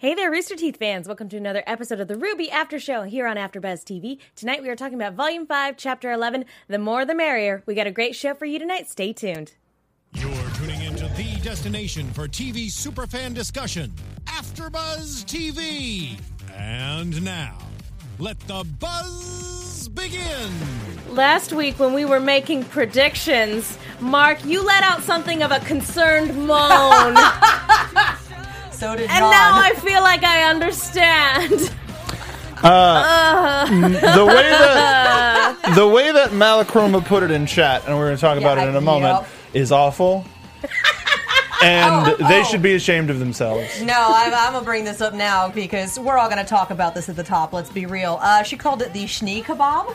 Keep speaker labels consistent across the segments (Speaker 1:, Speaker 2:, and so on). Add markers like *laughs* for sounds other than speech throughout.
Speaker 1: Hey there, Rooster Teeth fans! Welcome to another episode of the RWBY After Show here on AfterBuzz TV. Tonight we are talking about Volume Five, Chapter Eleven. The more, the merrier. We got a great show for you tonight. Stay tuned.
Speaker 2: You're tuning into the destination for TV superfan discussion, AfterBuzz TV. And now, let the buzz begin.
Speaker 1: Last week when we were making predictions, Mark, you let out something of a concerned moan, and *laughs*
Speaker 3: So did John.
Speaker 1: now I feel like I understand. *laughs*
Speaker 4: the way that the way that Malachroma put it in chat, and we're going to talk about it in a moment,
Speaker 3: yep.
Speaker 4: is awful. *laughs* And
Speaker 3: Oh,
Speaker 4: they
Speaker 3: oh.
Speaker 4: should be ashamed of themselves.
Speaker 3: No, I'm, I'm gonna bring this up now because we're all gonna talk about this at the top. Let's be real. Uh, she called it the Schnee kebab.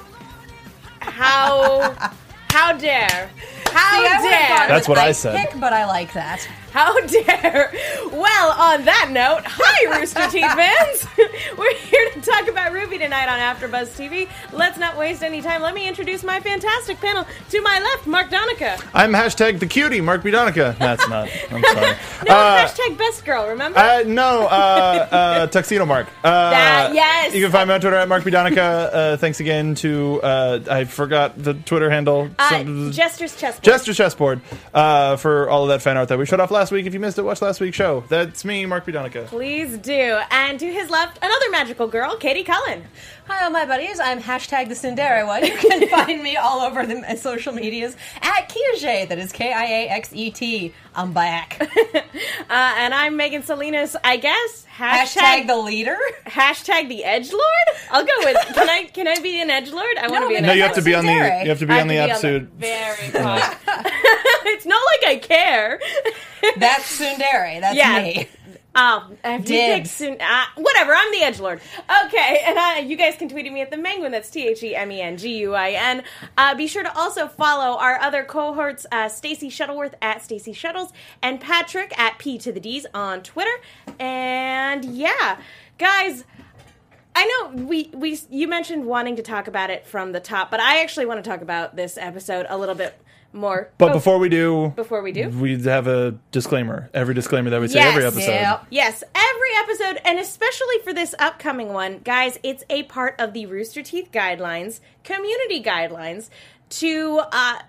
Speaker 1: How, *laughs* how dare, how
Speaker 3: See, I would've
Speaker 1: dare,
Speaker 3: gone
Speaker 4: That's
Speaker 3: with
Speaker 4: what I said.
Speaker 3: Pick, but I like that.
Speaker 1: How *laughs* dare! Well, on that note, hi, Rooster Teeth fans! *laughs* We're here to talk about RWBY tonight on AfterBuzz TV. Let's not waste any time. Let me introduce my fantastic panel. To my left, Mark Donica.
Speaker 4: I'm hashtag the cutie, Mark B. Donica. That's not. I'm *laughs* sorry.
Speaker 1: No,
Speaker 4: Uh,
Speaker 1: hashtag best girl, remember?
Speaker 4: uh, no, uh, uh, Tuxedo Mark. Uh,
Speaker 1: That- yes.
Speaker 4: You can find me on Twitter at Mark B. Donica. Uh, thanks again to, uh, I forgot the Twitter handle.
Speaker 1: Uh,
Speaker 4: Some-
Speaker 1: Jester's chessboard.
Speaker 4: Jester Chessboard uh, for all of that fan art that we showed off last week. If you missed it, watch last week's show. That's me, Mark B. Donica.
Speaker 1: Please do. And to his left, another magical girl, Katie Cullen.
Speaker 3: Hi, all my buddies. I'm hashtag the Cinderella one. You can *laughs* find me all over the social medias at Kiaxet. That is K I A X E T. I'm back. *laughs*
Speaker 1: Uh, and I'm Megan Salinas, I guess.
Speaker 3: Hashtag the leader. *laughs*
Speaker 1: hashtag the edge lord. I'll go with. Can I? Can I be an edge lord? I want to
Speaker 3: No,
Speaker 1: be an
Speaker 3: but
Speaker 4: No,
Speaker 1: edge
Speaker 4: you have to be on the.
Speaker 3: Tsundere.
Speaker 4: You have to be
Speaker 1: I
Speaker 4: on the
Speaker 1: have to
Speaker 4: episode.
Speaker 1: Very *laughs* fine. *laughs* it's not like I care.
Speaker 3: That's Tsundere. That's
Speaker 1: Yeah.
Speaker 3: me.
Speaker 1: Oh, I have to pick soon. Uh, whatever, I'm the edge lord. Okay, and uh, you guys can tweet at me at the Menguin. That's T H E M E N G U I N. Uh, be sure to also follow our other cohorts, uh, Stacy Shuttleworth at Stacy Shuttles and Patrick at P to the D's on Twitter. And yeah, guys. I know we, we you mentioned wanting to talk about it from the top, but I actually want to talk about this episode a little bit more.
Speaker 4: But
Speaker 1: Oh,
Speaker 4: before we do,
Speaker 1: before we do,
Speaker 4: we have a disclaimer. Every disclaimer that we say
Speaker 1: Yes.
Speaker 4: every episode.
Speaker 3: Yep.
Speaker 1: Yes, every episode, and especially for this upcoming one, guys, it's a part of the Rooster Teeth guidelines, community guidelines, to, uh,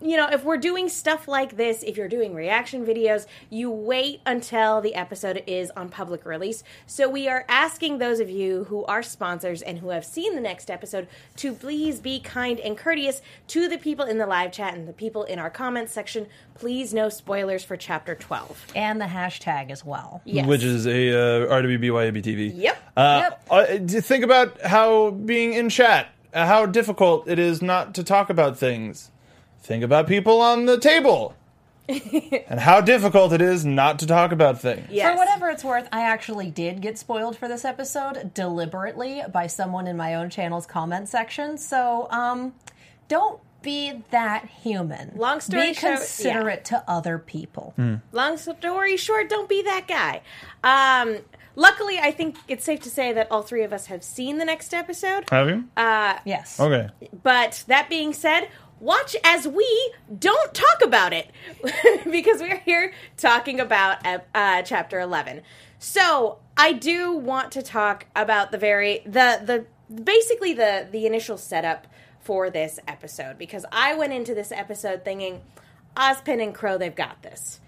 Speaker 1: you know, if we're doing stuff like this, if you're doing reaction videos, you wait until the episode is on public release. So we are asking those of you who are sponsors and who have seen the next episode to please be kind and courteous to the people in the live chat and the people in our comments section. Please no spoilers for chapter 12.
Speaker 3: And the hashtag as well.
Speaker 1: Yes.
Speaker 4: Which is a uh, RWBYABTV.
Speaker 1: Yep.
Speaker 4: Uh,
Speaker 3: Yep.
Speaker 4: uh, think about how being in chat, uh, how difficult it is not to talk about things. Think about people on the table. *laughs* and how difficult it is not to talk about things.
Speaker 1: Yes.
Speaker 3: For whatever it's worth, I actually did get spoiled for this episode deliberately by someone in my own channel's comment section. So, um, don't be that human.
Speaker 1: Long story
Speaker 3: be
Speaker 1: short-
Speaker 3: considerate to other people.
Speaker 1: Long story short, don't be that guy. Um, luckily, I think it's safe to say that all three of us have seen the next episode.
Speaker 4: Have you?
Speaker 1: Uh,
Speaker 3: Yes.
Speaker 4: okay.
Speaker 1: but that being said, watch as we don't talk about it *laughs* because we're here talking about uh, chapter 11. So, I do want to talk about the very the the basically the the initial setup for this episode because I went into this episode thinking Ozpin and Qrow they've got this.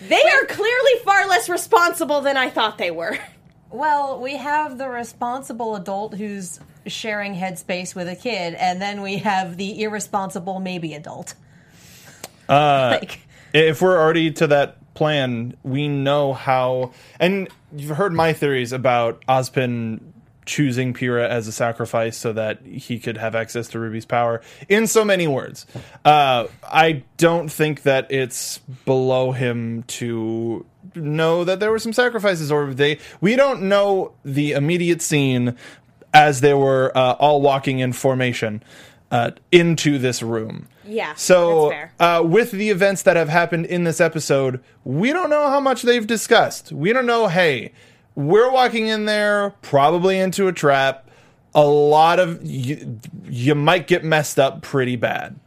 Speaker 1: They are clearly far less responsible than I thought they were. *laughs*
Speaker 3: Well, we have the responsible adult who's sharing headspace with a kid, and then we have the irresponsible maybe adult.
Speaker 4: Uh, *laughs*
Speaker 3: like,
Speaker 4: if we're already to that plan, we know how. And you've heard my theories about Ozpin choosing Pyrrha as a sacrifice so that he could have access to Ruby's power in so many words. Uh, I don't think that it's below him to know that there were some sacrifices or they we don't know the immediate scene as they were uh, all walking in formation uh, into this room
Speaker 1: Yeah,
Speaker 4: so, uh, with the events that have happened in this episode, we don't know how much they've discussed. We don't know, hey, we're walking in there probably into a trap. A lot of you, you might get messed up pretty bad.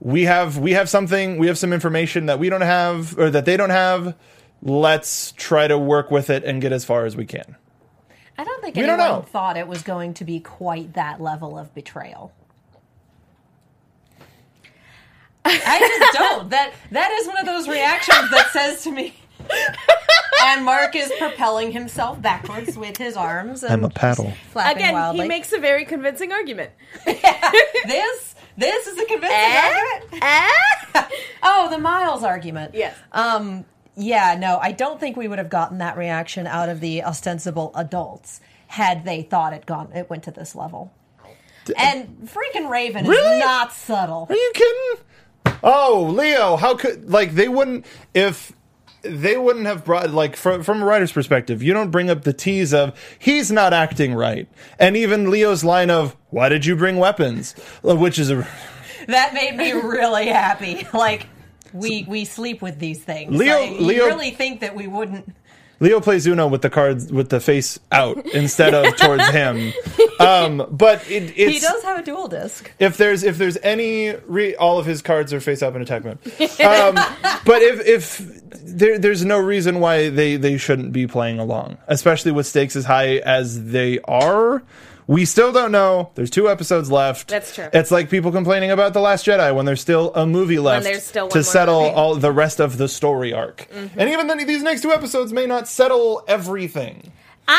Speaker 4: We have we have something we have some information that we don't have or that they don't have let's try to work with it and get as far as we can.
Speaker 3: I don't think
Speaker 4: We don't
Speaker 3: anyone
Speaker 4: know.
Speaker 3: thought it was going to be quite that level of betrayal. I just *laughs* don't. That that is one of those reactions that says to me. *laughs* and Mark is propelling himself backwards with his arms. And
Speaker 4: I'm a paddle.
Speaker 1: Again,
Speaker 3: wildly.
Speaker 1: he makes a very convincing argument. *laughs*
Speaker 3: this. This is a convincing
Speaker 1: Eh?
Speaker 3: argument.
Speaker 1: Eh?
Speaker 3: Oh, the Miles argument.
Speaker 1: Yes.
Speaker 3: Um. Yeah. No, I don't think we would have gotten that reaction out of the ostensible adults had they thought it gone. It went to this level. And freaking Raven
Speaker 4: Really?
Speaker 3: is not subtle.
Speaker 4: Are you kidding? Oh, Leo, how could like they wouldn't if they wouldn't have brought like from from a writer's perspective, you don't bring up the tease of he's not acting right, and even Leo's line of "Why did you bring weapons?" which is a
Speaker 3: That made me really happy. *laughs* Like we we sleep with these things.
Speaker 4: Leo-
Speaker 3: Like, you
Speaker 4: Leo-
Speaker 3: really think that we wouldn't?
Speaker 4: Leo plays Uno with the cards with the face out instead of *laughs* towards him. Um, but it, it's
Speaker 3: He does have a duel disk.
Speaker 4: if there's if there's any re, all of his cards are face up in attack mode. Um, but if if there, there's no reason why they they shouldn't be playing along, especially with stakes as high as they are. We still don't know. There's two episodes left.
Speaker 1: That's true.
Speaker 4: It's like people complaining about the Last Jedi when there's still a movie left
Speaker 1: there's still
Speaker 4: to settle
Speaker 1: movie. Mm-hmm.
Speaker 4: all the rest of the story arc. And even then, these next two episodes may not settle everything.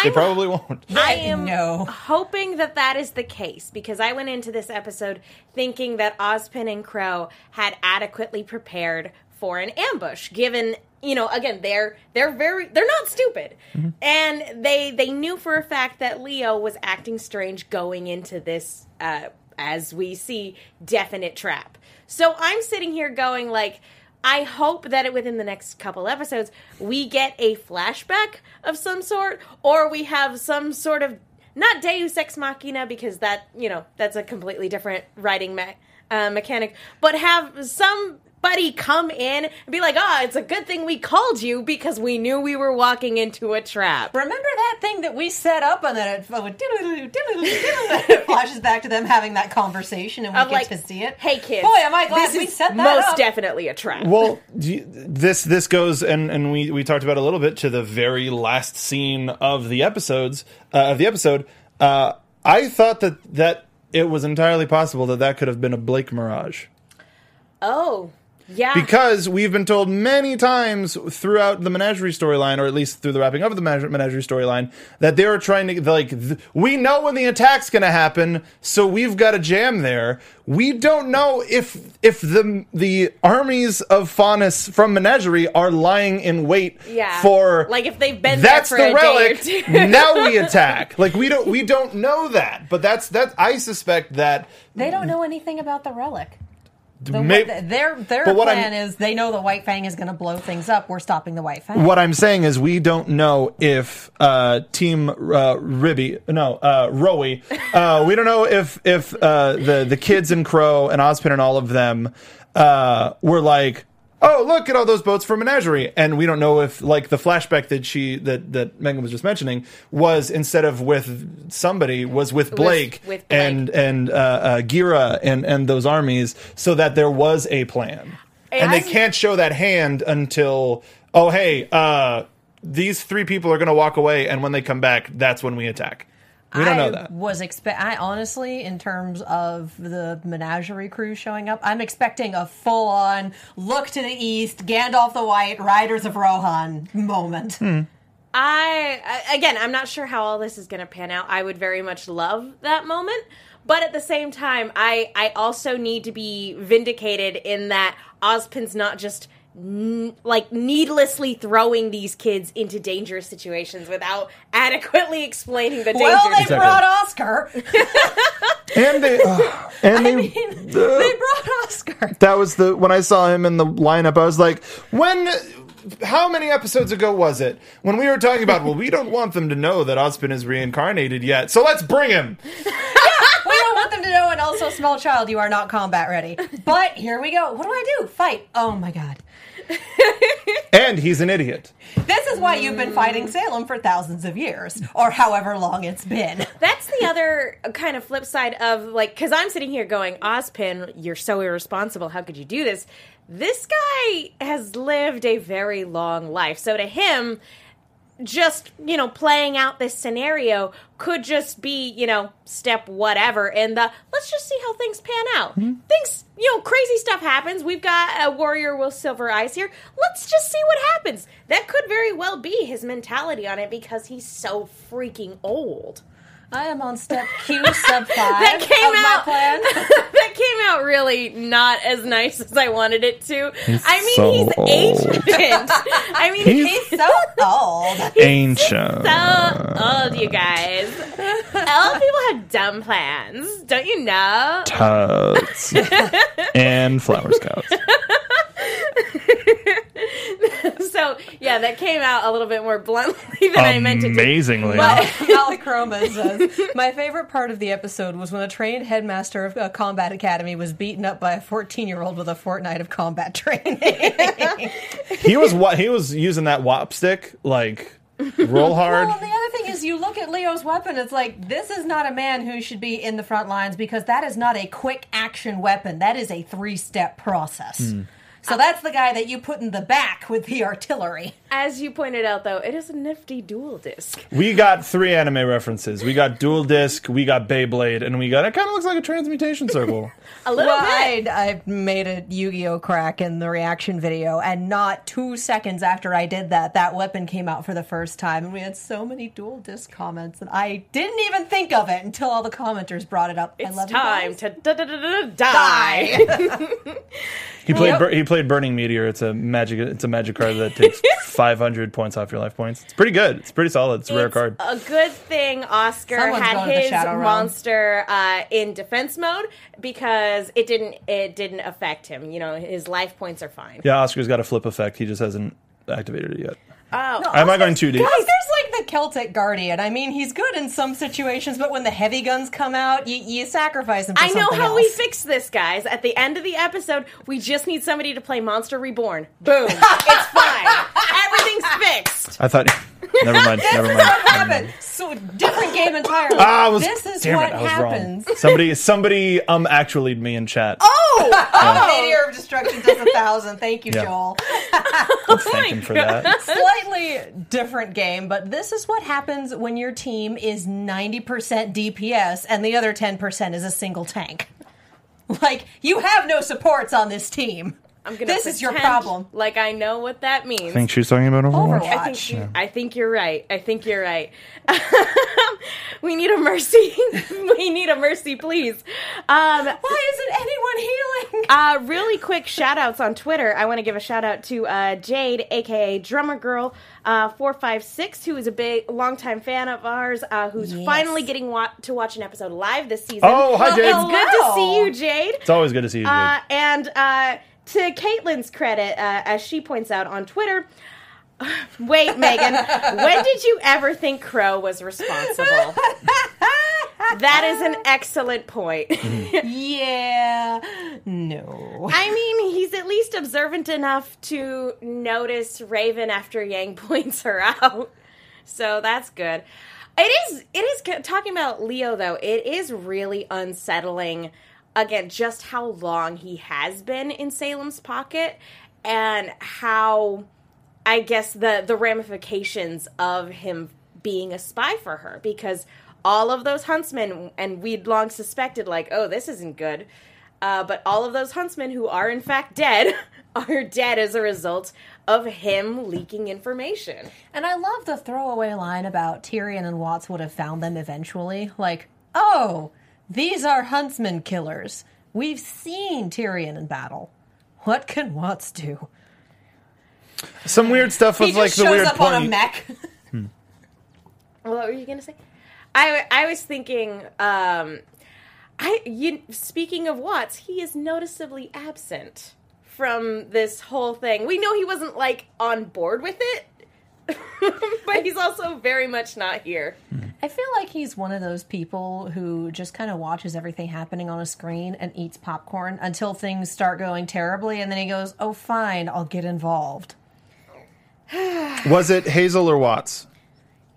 Speaker 4: They
Speaker 1: I'm
Speaker 4: probably won't. *laughs*
Speaker 1: I am
Speaker 3: No.
Speaker 1: hoping that that is the case because I went into this episode thinking that Ozpin and Qrow had adequately prepared for an ambush given you know again they're they're very they're not stupid. And they they knew for a fact that Leo was acting strange going into this uh as we see definite trap. So I'm sitting here going like I hope that it, within the next couple episodes we get a flashback of some sort, or we have some sort of not Deus ex machina because that you know that's a completely different writing me- uh, mechanic, but have somebody come in and be like, "Ah, it's a good thing we called you because we knew we were walking into a trap."
Speaker 3: Remember that thing that we set up, and then it, it flashes back to them having that conversation, and we
Speaker 1: Of
Speaker 3: get
Speaker 1: like,
Speaker 3: to see it.
Speaker 1: Hey kids,
Speaker 3: boy, am I glad
Speaker 1: this
Speaker 3: we
Speaker 1: is
Speaker 3: set that
Speaker 1: most
Speaker 3: up.
Speaker 1: definitely a trap.
Speaker 4: Well, you- this this goes and and we we talked about a little bit to the very last scene of the episodes uh, of the episode. Uh, I thought that that it was entirely possible that that could have been a Blake Mirage
Speaker 1: oh, yeah,
Speaker 4: because we've been told many times throughout the Menagerie storyline, or at least through the wrapping up of the Menagerie storyline, that they were trying to like th- we know when the attack's going to happen, so we've got a jam there. We don't know if if the the armies of Faunus from Menagerie are lying in wait
Speaker 1: Yeah.
Speaker 4: for
Speaker 1: Like, if they've been
Speaker 4: that's
Speaker 1: there for
Speaker 4: the
Speaker 1: a day or
Speaker 4: relic.
Speaker 1: two. *laughs*
Speaker 4: now we attack. Like we don't we don't know that, but that's that. I suspect that
Speaker 3: They don't know anything about the relic. The,
Speaker 4: may-
Speaker 3: their their plan
Speaker 4: I'm-
Speaker 3: is they know the White Fang is going to blow things up. We're stopping the White Fang.
Speaker 4: What I'm saying is, we don't know if uh, Team uh, Ribby, no, uh, Rowie, uh, we don't know if if uh, the the kids and Qrow and Ozpin and all of them uh, were like, oh, look at all those boats from Menagerie, and we don't know if like the flashback that she that that Megan was just mentioning was instead of with somebody was with Blake,
Speaker 1: with Blake.
Speaker 4: and and uh, uh, Ghira and and those armies, so that there was a plan. And they
Speaker 1: I'm-
Speaker 4: can't show that hand until oh hey uh these three people are going to walk away and when they come back that's when we attack we don't
Speaker 3: I
Speaker 4: know that
Speaker 3: Was expect. I honestly, in terms of the menagerie crew showing up, I'm expecting a full-on look to the east, Gandalf the White, Riders of Rohan moment.
Speaker 4: Hmm.
Speaker 1: I I- again, I'm not sure how all this is going to pan out. I would very much love that moment, but at the same time, I I also need to be vindicated in that Ozpin's not just n- like needlessly throwing these kids into dangerous situations without adequately explaining the danger.
Speaker 3: Well, they
Speaker 1: dangers.
Speaker 3: brought Oscar. *laughs*
Speaker 4: and they *laughs* uh, and they,
Speaker 3: they brought Oscar.
Speaker 4: that was the when i saw him in the lineup i was like when how many episodes ago was it when we were talking about well we don't want them to know that Ozpin is reincarnated yet so let's bring him *laughs*
Speaker 3: We don't want them to know, and also, small child, you are not combat ready. But here we go. What do I do? Fight. Oh my god. *laughs*
Speaker 4: and he's an idiot.
Speaker 3: This is why you've been fighting Salem for thousands of years, or however long it's been. *laughs*
Speaker 1: That's the other kind of flip side of like, because I'm sitting here going, Ozpin, you're so irresponsible. How could you do this? This guy has lived a very long life. So to him, just, you know, playing out this scenario could just be, you know, step whatever in the let's just see how things pan out. Mm-hmm. Things, you know, crazy stuff happens. We've got a warrior with silver eyes here. Let's just see what happens. That could very well be his mentality on it because he's so freaking old.
Speaker 3: I am on step Q *laughs* sub five
Speaker 1: that came
Speaker 3: of
Speaker 1: out
Speaker 3: my plan. *laughs*
Speaker 1: that came out really not as nice as I wanted it to. I mean,
Speaker 4: so
Speaker 1: he's
Speaker 4: old.
Speaker 1: ancient. I mean,
Speaker 4: He's-
Speaker 1: he's,
Speaker 3: So old. *laughs*
Speaker 4: Ancient.
Speaker 1: so old, you guys. Old people have dumb plans, don't you know?
Speaker 4: Toads. and flower scouts. *laughs*
Speaker 1: So yeah, that came out a little bit more bluntly than I meant it to.
Speaker 4: Amazingly.
Speaker 1: But *laughs*
Speaker 3: Malachroma says, My favorite part of the episode was when a trained headmaster of a combat academy was beaten up by a 14 year old with a fortnight of combat training. *laughs*
Speaker 4: he was what he was using that wop stick like roll hard.
Speaker 3: Well, and the other thing is, you look at Leo's weapon, it's like, this is not a man who should be in the front lines because that is not a quick action weapon. That is a three step process. Hmm. So that's the guy that you put in the back with the artillery.
Speaker 1: as you pointed out, though, it is a nifty duel disk.
Speaker 4: We got three anime references. We got Duel Disk, we got Beyblade, and we got it kind of looks like a transmutation *laughs* circle.
Speaker 1: A little
Speaker 3: Well,
Speaker 1: bit.
Speaker 3: I, I made a Yu Gi Oh crack in the reaction video, and not two seconds after I did that, that weapon came out for the first time, and we had so many duel disk comments, and I didn't even think of it until all the commenters brought it up. I
Speaker 1: It's
Speaker 3: love
Speaker 1: time to die.
Speaker 3: die.
Speaker 4: He played
Speaker 3: Yep.
Speaker 4: Bur- he played Burning Meteor. It's a magic it's a magic card that takes *laughs* 500 points off your life points. It's pretty good. It's pretty solid. It's a rare card.
Speaker 1: A good thing Oscar
Speaker 3: Someone's
Speaker 1: had
Speaker 3: going to the
Speaker 1: his
Speaker 3: Shadow Realm.
Speaker 1: monster uh, in defense mode because it didn't it didn't affect him. You know, his life points are fine.
Speaker 4: Yeah, Oscar's got a flip effect. He just hasn't activated it yet.
Speaker 1: Oh,
Speaker 4: I'm not going too deep.
Speaker 3: Guys, there's like the Celtic Guardian. I mean, he's good in some situations, but when the heavy guns come out, you, you sacrifice him for
Speaker 1: I know how
Speaker 3: else.
Speaker 1: we fix this, guys. At the end of the episode, we just need somebody to play Monster Reborn. *laughs* Boom, it's fine. Everything's fixed.
Speaker 4: I thought. *laughs* never mind. Never mind.
Speaker 3: what
Speaker 4: never mind.
Speaker 3: So different game entirely.
Speaker 4: Ah, *laughs* I was,
Speaker 3: this is
Speaker 4: damn
Speaker 3: what
Speaker 4: it, I was
Speaker 3: happens.
Speaker 4: wrong. Somebody, somebody, um, actually me in chat.
Speaker 3: Oh, oh, meteor of destruction does a thousand. Thank you,
Speaker 4: Yeah.
Speaker 3: Joel.
Speaker 4: Don't *laughs* thank him for that.
Speaker 3: Slightly different game, but this is what happens when your team is 90% DPS and the other 10% is a single tank. Like, you have no supports on this team.
Speaker 1: I'm gonna.
Speaker 3: This is your problem.
Speaker 1: Like I know what that means.
Speaker 4: I think she's talking about Overwatch.
Speaker 3: Overwatch.
Speaker 1: I think, you, I think you're right. I think you're right. *laughs* we need a mercy. *laughs* we need a mercy, please. Um,
Speaker 3: Why isn't anyone healing? *laughs*
Speaker 1: uh, really quick shout outs on Twitter. I want to give a shout out to uh, Jade, aka Drummer Girl uh, 456, who is a big, longtime fan of ours, uh, who's
Speaker 3: Yes.
Speaker 1: finally getting wa- to watch an episode live this season.
Speaker 4: Oh, hi, Jade.
Speaker 1: It's good to see you, Jade.
Speaker 4: It's always good to see you. Jade.
Speaker 1: Uh, and uh, to Caitlin's credit, uh, as she points out on Twitter, *laughs* wait, Megan, when did you ever think Qrow was responsible? *laughs* that is an excellent point. *laughs*
Speaker 3: yeah. No.
Speaker 1: I mean, he's at least observant enough to notice Raven after Yang points her out. So that's good. It is it is talking about Leo though. It is really unsettling again just how long he has been in Salem's pocket and how I guess the the ramifications of him being a spy for her. Because all of those huntsmen and we'd long suspected like oh this isn't good. Uh, but all of those huntsmen who are in fact dead *laughs* are dead as a result of him leaking information.
Speaker 3: And I love the throwaway line about Tyrian and Watts would have found them eventually. Like, oh, these are huntsman killers. We've seen Tyrian in battle. What can Watts do?
Speaker 4: Some weird stuff
Speaker 3: He
Speaker 4: was
Speaker 3: just
Speaker 4: like the
Speaker 3: shows
Speaker 4: weird
Speaker 3: up on a
Speaker 4: point.
Speaker 3: mech.
Speaker 1: what were you gonna say i i was thinking um i you speaking of watts he is noticeably absent from this whole thing we know he wasn't like on board with it *laughs* but he's also very much not here
Speaker 3: I feel like he's one of those people who just kind of watches everything happening on a screen and eats popcorn until things start going terribly, and then he goes, "Oh, fine, I'll get involved." *sighs*
Speaker 4: Was it Hazel or Watts?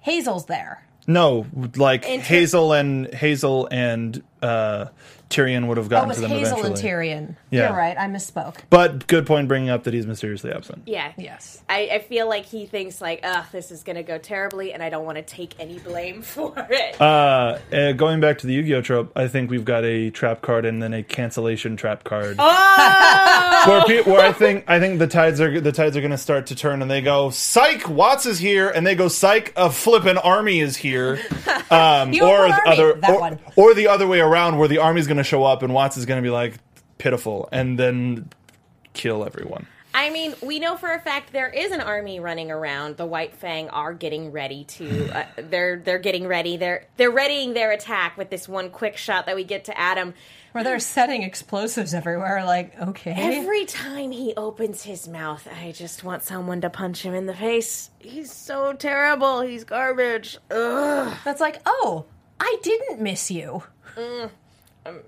Speaker 3: Hazel's there.
Speaker 4: No, like
Speaker 1: Inter-
Speaker 4: Hazel and Hazel and uh, Tyrian would have
Speaker 3: Oh,
Speaker 4: gotten
Speaker 3: it was
Speaker 4: to them
Speaker 3: Hazel
Speaker 4: eventually.
Speaker 3: and Tyrian.
Speaker 4: Yeah.
Speaker 3: You're right. I misspoke.
Speaker 4: But good point bringing up that he's mysteriously absent.
Speaker 1: Yeah.
Speaker 3: Yes.
Speaker 1: I, I feel like he thinks like, ugh, this is gonna go terribly, and I don't want to take any blame *laughs* for it.
Speaker 4: Uh, uh, going back to the Yu-Gi-Oh trope, I think we've got a trap card and then a cancellation trap card.
Speaker 1: oh, *laughs*
Speaker 4: where, pe- where I think I think the tides are the tides are going to start to turn, and they go, "Psych, Watts is here," and they go, "Psych, a flippin' army is here," *laughs* um,
Speaker 3: You
Speaker 4: or
Speaker 3: have an
Speaker 4: the
Speaker 3: army,
Speaker 4: other,
Speaker 3: that
Speaker 4: or,
Speaker 3: one.
Speaker 4: or the other way around, where the army's going to show up and Watts is going to be like pitiful, and then kill everyone.
Speaker 1: I mean, we know for a fact there is an army running around. The White Fang are getting ready to. *sighs* Uh, they're they're getting ready. They're they're readying their attack with this one quick shot that we get to Adam.
Speaker 3: Where they're setting explosives everywhere. Like, okay.
Speaker 1: Every time he opens his mouth, I just want someone to punch him in the face. He's so terrible. He's garbage. Ugh.
Speaker 3: That's like, oh, I didn't miss you.
Speaker 1: Mm, um,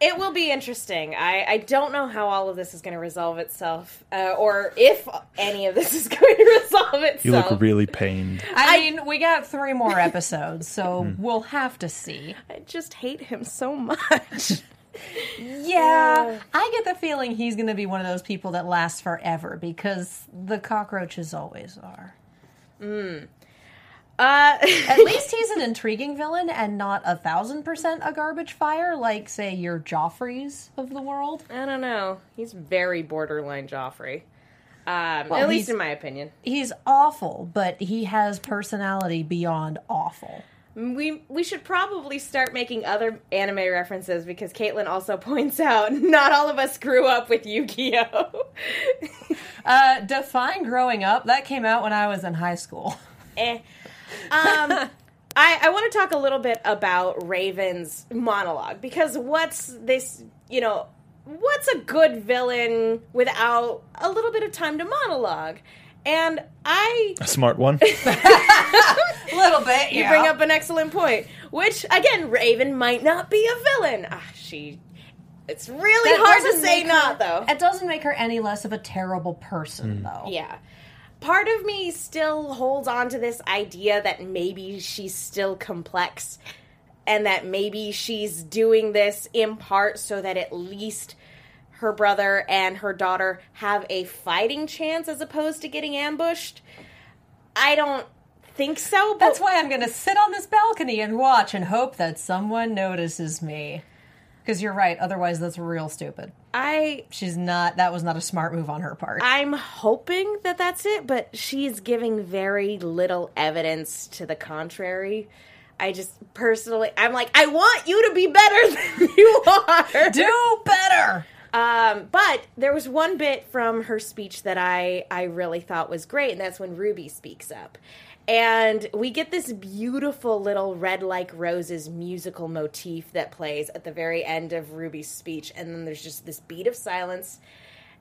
Speaker 1: it will be interesting. I, I don't know how all of this is going to resolve itself, uh, or if any of this is *laughs* going to resolve itself.
Speaker 4: You look really pained.
Speaker 3: I, mean, we got three more *laughs* episodes, so hmm. we'll have to see.
Speaker 1: I just hate him so much. *laughs*
Speaker 3: Yeah, I get the feeling he's going to be one of those people that lasts forever because the cockroaches always are. Mm.
Speaker 1: Uh,
Speaker 3: At *laughs* least he's an intriguing villain and not a thousand percent a garbage fire, like say your Joffreys of the world.
Speaker 1: I don't know. He's very borderline Joffrey. Um,
Speaker 3: Well,
Speaker 1: at least in my opinion.
Speaker 3: He's awful, but he has personality beyond awful.
Speaker 1: We we should probably start making other anime references because Caitlin also *laughs* points out not all of us grew up with Yu-Gi-Oh.
Speaker 3: Uh, define growing up. That came out when I was in high school.
Speaker 1: eh. Um, *laughs* I, I want to talk a little bit about Raven's monologue because what's this, you know, what's a good villain without a little bit of time to monologue? And I
Speaker 4: A smart one.
Speaker 3: A *laughs* little bit.
Speaker 1: you bring up an excellent point, which again, Raven might not be a villain. Ah, she. It's really
Speaker 3: That
Speaker 1: hard to say
Speaker 3: make
Speaker 1: not
Speaker 3: her-
Speaker 1: though.
Speaker 3: It doesn't make her any less of a terrible person, though.
Speaker 1: Yeah. Part of me still holds on to this idea that maybe she's still complex and that maybe she's doing this in part so that at least her brother and her daughter have a fighting chance as opposed to getting ambushed. I don't think so, but
Speaker 3: That's why I'm going to sit on this balcony and watch and hope that someone notices me. Because you're right, otherwise that's real stupid.
Speaker 1: I
Speaker 3: She's not. That was not a smart move on her part.
Speaker 1: I'm hoping that that's it, but she's giving very little evidence to the contrary. I just personally, I'm like, I want you to be better *laughs* than you are.
Speaker 3: Do better.
Speaker 1: Um, but there was one bit from her speech that I I really thought was great, and that's when Ruby speaks up. And we get this beautiful little Red Like Roses musical motif that plays at the very end of Ruby's speech, and then there's just this beat of silence,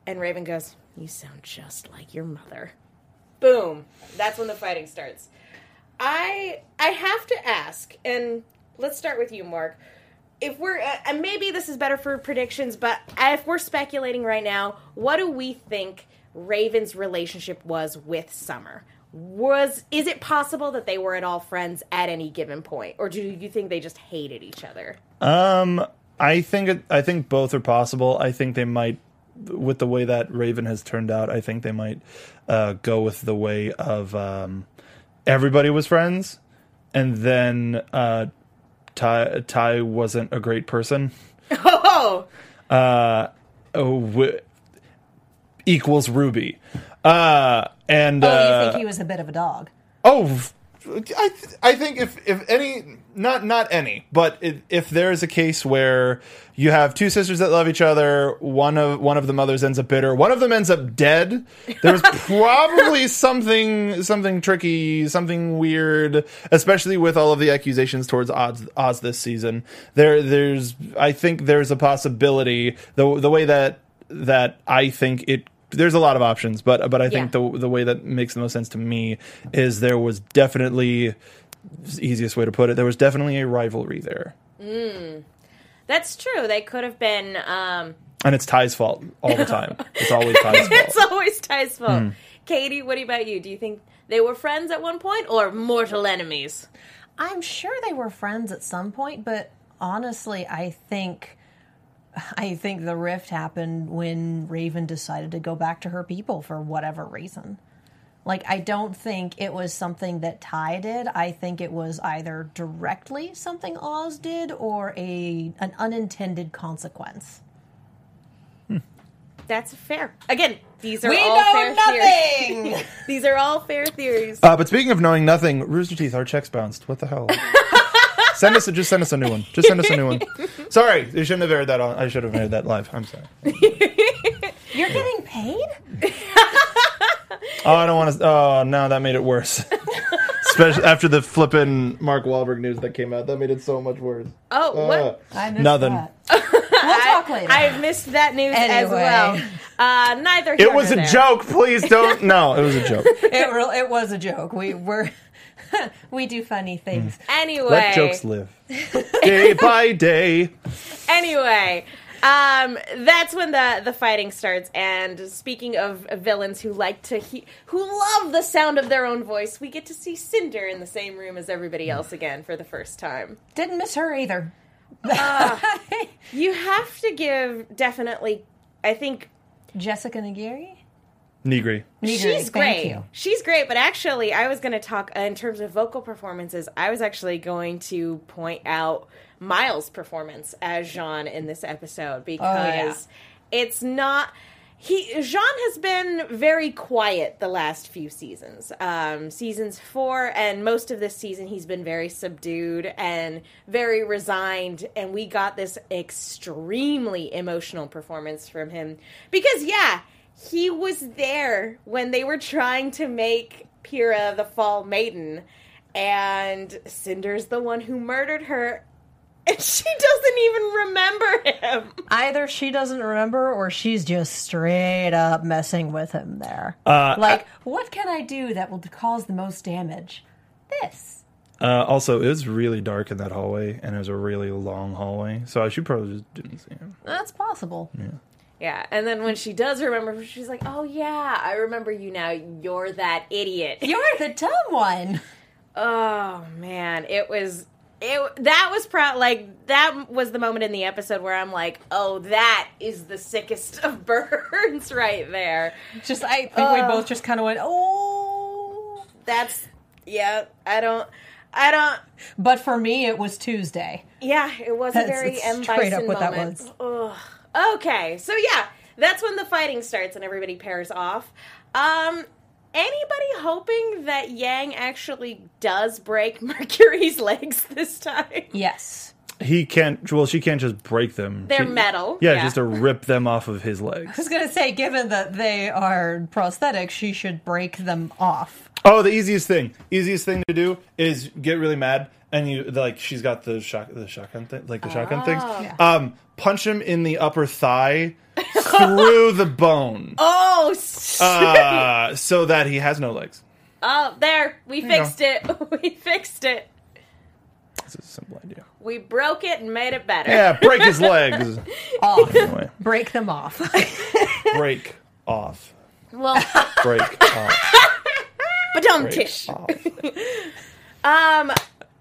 Speaker 1: and Raven goes, You sound just like your mother. Boom. That's when the fighting starts. I I have to ask, and let's start with you, Mark. If we're uh, and maybe this is better for predictions, but if we're speculating right now, what do we think Raven's relationship was with Summer? Was is it possible that they were at all friends at any given point, or do you think they just hated each other?
Speaker 4: Um, I think I think both are possible. I think they might, with the way that Raven has turned out, I think they might uh, go with the way of um, everybody was friends, and then uh, Tai Tai wasn't a great person. *laughs*
Speaker 1: Oh,
Speaker 4: Uh, oh, w- equals Ruby. Uh, and
Speaker 3: Oh,
Speaker 4: uh,
Speaker 3: you think he was a bit of a dog?
Speaker 4: Oh, I th- I think if if any not not any, but if, if there is a case where you have two sisters that love each other, one of one of the mothers ends up bitter, one of them ends up dead. There's *laughs* probably something something tricky, something weird, especially with all of the accusations towards Oz, Oz this season. There there's I think there's a possibility the the way that that I think it there's a lot of options, but but I think
Speaker 1: Yeah.
Speaker 4: the the way that makes the most sense to me is there was definitely the easiest way to put it. There was definitely a rivalry there,
Speaker 1: That's true. They could have been. Um,
Speaker 4: and it's Tai's fault all the time. it's always Tai's *laughs* fault.
Speaker 1: it's always Tai's fault. Katie, what about you? Do you think they were friends at one point or mortal enemies?
Speaker 3: I'm sure they were friends at some point, but honestly, I think *laughs* I think the rift happened when Raven decided to go back to her people for whatever reason. Like I don't think it was something that Tai did. I think it was either directly something Oz did or a an unintended consequence.
Speaker 1: That's fair. Again, these are
Speaker 3: We
Speaker 1: all
Speaker 3: know
Speaker 1: fair theories.
Speaker 3: nothing. *laughs*
Speaker 1: These are all fair theories.
Speaker 4: Uh, but speaking of knowing nothing, Rooster Teeth, our checks bounced. What the hell? *laughs* send us, just send us a new one. Just send us a new one. *laughs* Sorry, you shouldn't have aired that on. I should have aired that live. I'm sorry. *laughs*
Speaker 3: You're getting paid?
Speaker 4: Oh, I don't want to. Oh, no, that made it worse. *laughs* Especially after the flippin' Mark Wahlberg news that came out, that made it so much worse.
Speaker 1: Oh, what?
Speaker 4: Uh,
Speaker 3: I missed
Speaker 4: Nothing.
Speaker 3: that. we'll talk later.
Speaker 1: I missed that news as
Speaker 3: Anyway.
Speaker 1: well. Uh, neither here
Speaker 4: it was
Speaker 1: nor
Speaker 4: a
Speaker 1: there.
Speaker 4: joke. Please don't. No, it was a joke.
Speaker 3: it, real, it was a joke. We were *laughs* we do funny things. Mm.
Speaker 1: Anyway,
Speaker 4: Let jokes live. *laughs* Day by day.
Speaker 1: anyway, um, that's when the the fighting starts. And speaking of villains who like to he- who love the sound of their own voice, we get to see Cinder in the same room as everybody mm. else again for the first time.
Speaker 3: Didn't miss her either. *laughs*
Speaker 1: Uh, you have to give definitely. I think
Speaker 3: Jessica Nagiri.
Speaker 4: Nigri.
Speaker 3: Nigiri,
Speaker 1: She's
Speaker 3: thank
Speaker 1: great.
Speaker 3: you.
Speaker 1: She's great, but actually, I was going to talk uh, in terms of vocal performances. I was actually going to point out Miles' performance as Jaune in this episode because it's not. He Jaune has been very quiet the last few seasons. Um, seasons four and most of this season, he's been very subdued and very resigned. And we got this extremely emotional performance from him because, yeah, he was there when they were trying to make Pyrrha the Fall Maiden, and Cinder's the one who murdered her, *laughs* and she doesn't even remember him.
Speaker 3: Either she doesn't remember or she's just straight up messing with him there.
Speaker 4: Uh,
Speaker 3: like, what can I do that will cause the most damage? This.
Speaker 4: Uh, also, it was really dark in that hallway, and it was a really long hallway, so I should probably just didn't see him.
Speaker 3: That's possible.
Speaker 1: Yeah, and then when she does remember, she's like, "Oh yeah, I remember you now. You're that idiot." *laughs*
Speaker 3: You're the dumb one.
Speaker 1: Oh man, it was it that was proud like that was the moment in the episode where I'm like, "Oh, that is the sickest of *laughs* burns right there."
Speaker 3: Just, I think we both just kind of went, oh.
Speaker 1: That's yeah, I don't I don't
Speaker 3: But for me, it was Tuesday.
Speaker 1: Yeah, it was a very M
Speaker 3: straight up
Speaker 1: Bison
Speaker 3: what that
Speaker 1: was. Ugh. Okay, so yeah, that's when the fighting starts and everybody pairs off. Um, anybody hoping that Yang actually does break *laughs* Mercury's legs this time?
Speaker 3: Yes.
Speaker 4: He can't. Well, she can't just break them.
Speaker 1: They're
Speaker 4: She-
Speaker 1: metal.
Speaker 4: Yeah, just to rip them off of his *laughs* legs.
Speaker 3: I was going to say, given that they are prosthetic, she should break them off.
Speaker 4: Oh, the easiest thing. Easiest thing to do is get really mad, and you like she's got the shock, the shotgun thing, like the shotgun things.
Speaker 3: Yeah.
Speaker 4: Um, punch him in the upper thigh through the bone, *laughs*
Speaker 1: Oh, s-
Speaker 4: uh, so that he has no legs.
Speaker 1: oh, there, we
Speaker 4: you
Speaker 1: fixed it. *laughs* we fixed it.
Speaker 4: It's a simple idea.
Speaker 1: We broke it and made it better.
Speaker 4: Yeah, break his legs. *laughs*
Speaker 3: Off.
Speaker 4: Anyway,
Speaker 3: break them off. *laughs*
Speaker 4: break off.
Speaker 1: Well,
Speaker 4: Break *laughs* off.
Speaker 1: but don't
Speaker 4: Break
Speaker 1: tish.
Speaker 4: off.
Speaker 1: Um,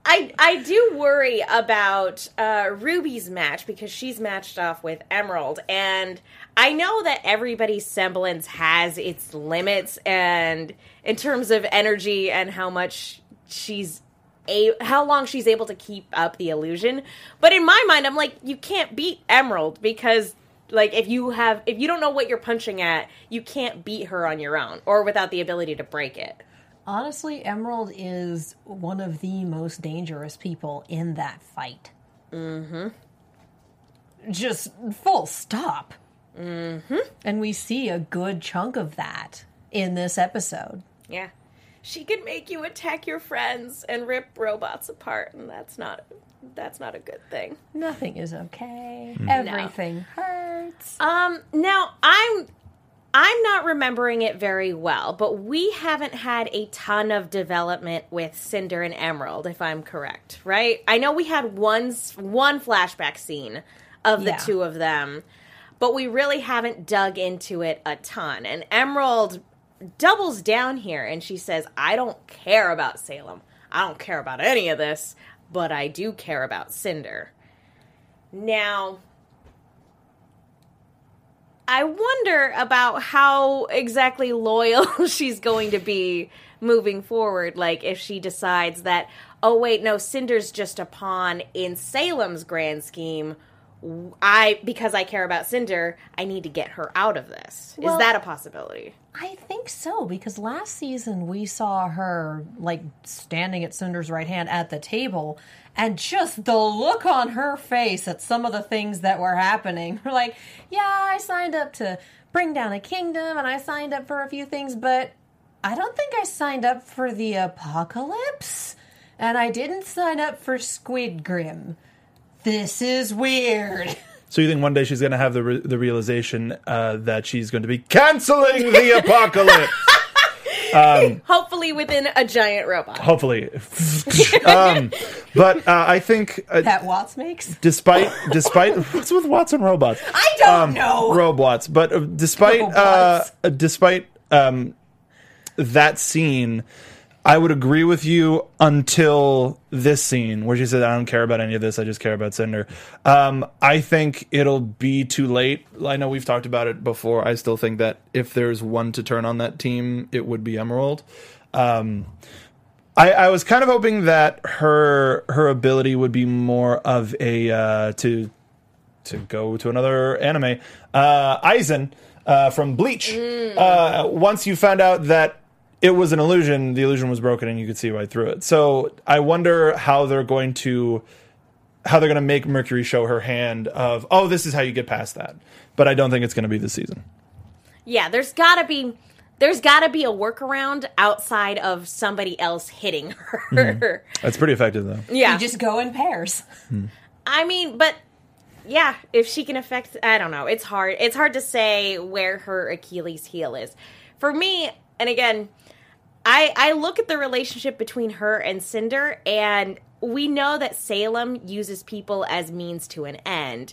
Speaker 1: I I do worry about uh, Ruby's match because she's matched off with Emerald, and I know that everybody's semblance has its limits, and in terms of energy and how much she's a how long she's able to keep up the illusion. But in my mind, I'm like, you can't beat Emerald because. Like if you have if you don't know what you're punching at, you can't beat her on your own or without the ability to break it.
Speaker 3: Honestly, Emerald is one of the most dangerous people in that fight. Mm-hmm. Just full stop. Mm-hmm. And we see a good chunk of that in this episode.
Speaker 1: Yeah. She can make you attack your friends and rip robots apart, and that's not that's not a good thing.
Speaker 3: Nothing is okay. Everything hurts.
Speaker 1: Um now I'm I'm not remembering it very well, but we haven't had a ton of development with Cinder and Emerald, if I'm correct, right? I know we had one one flashback scene of the
Speaker 3: Yeah.
Speaker 1: two of them, but we really haven't dug into it a ton. And Emerald doubles down here and she says, "I don't care about Salem. I don't care about any of this, but I do care about Cinder." Now, I wonder about how exactly loyal *laughs* she's going to be moving forward. Like, if she decides that, oh, wait, no, Cinder's just a pawn in Salem's grand scheme. I, because I care about Cinder, I need to get her out of this.
Speaker 3: Well-
Speaker 1: Is that a possibility?
Speaker 3: I think so because last season we saw her like standing at Cinder's right hand at the table, and just the look on her face at some of the things that were happening. *laughs* We're like, yeah, I signed up to bring down a kingdom, and I signed up for a few things, but I don't think I signed up for the apocalypse, and I didn't sign up for Squid Grimm. This is weird. *laughs*
Speaker 4: So you think one day she's going to have the re- the realization uh, that she's going to be canceling the *laughs* apocalypse?
Speaker 1: Hopefully within a giant robot.
Speaker 4: Hopefully, *laughs* um, but uh, I think uh,
Speaker 3: that Watts makes.
Speaker 4: despite despite what's with Watson robots?
Speaker 3: I don't
Speaker 4: Um,
Speaker 3: know.
Speaker 4: robots. But uh, despite uh,
Speaker 3: Robots.
Speaker 4: uh, despite um, that scene, I would agree with you until this scene where she said, "I don't care about any of this. I just care about Cinder." Um, I think it'll be too late. I know we've talked about it before. I still think that if there's one to turn on that team, it would be Emerald. Um, I, I was kind of hoping that her her ability would be more of a uh, to to go to another anime. Uh, Aizen uh, from Bleach. Uh, once you found out that it was an illusion, the illusion was broken, and you could see right through it. So I wonder how they're going to how they're going to make Mercury show her hand of oh this is how you get past that. But I don't think it's going to be this season.
Speaker 1: Yeah, there's gotta be there's gotta be a workaround outside of somebody else hitting her. Mm-hmm.
Speaker 4: That's pretty effective though.
Speaker 1: Yeah.
Speaker 3: You just go in pairs. Hmm.
Speaker 1: I mean, but yeah, if she can affect, I don't know. It's hard. It's hard to say where her Achilles heel is. For me, and again, I I look at the relationship between her and Cinder, and we know that Salem uses people as means to an end.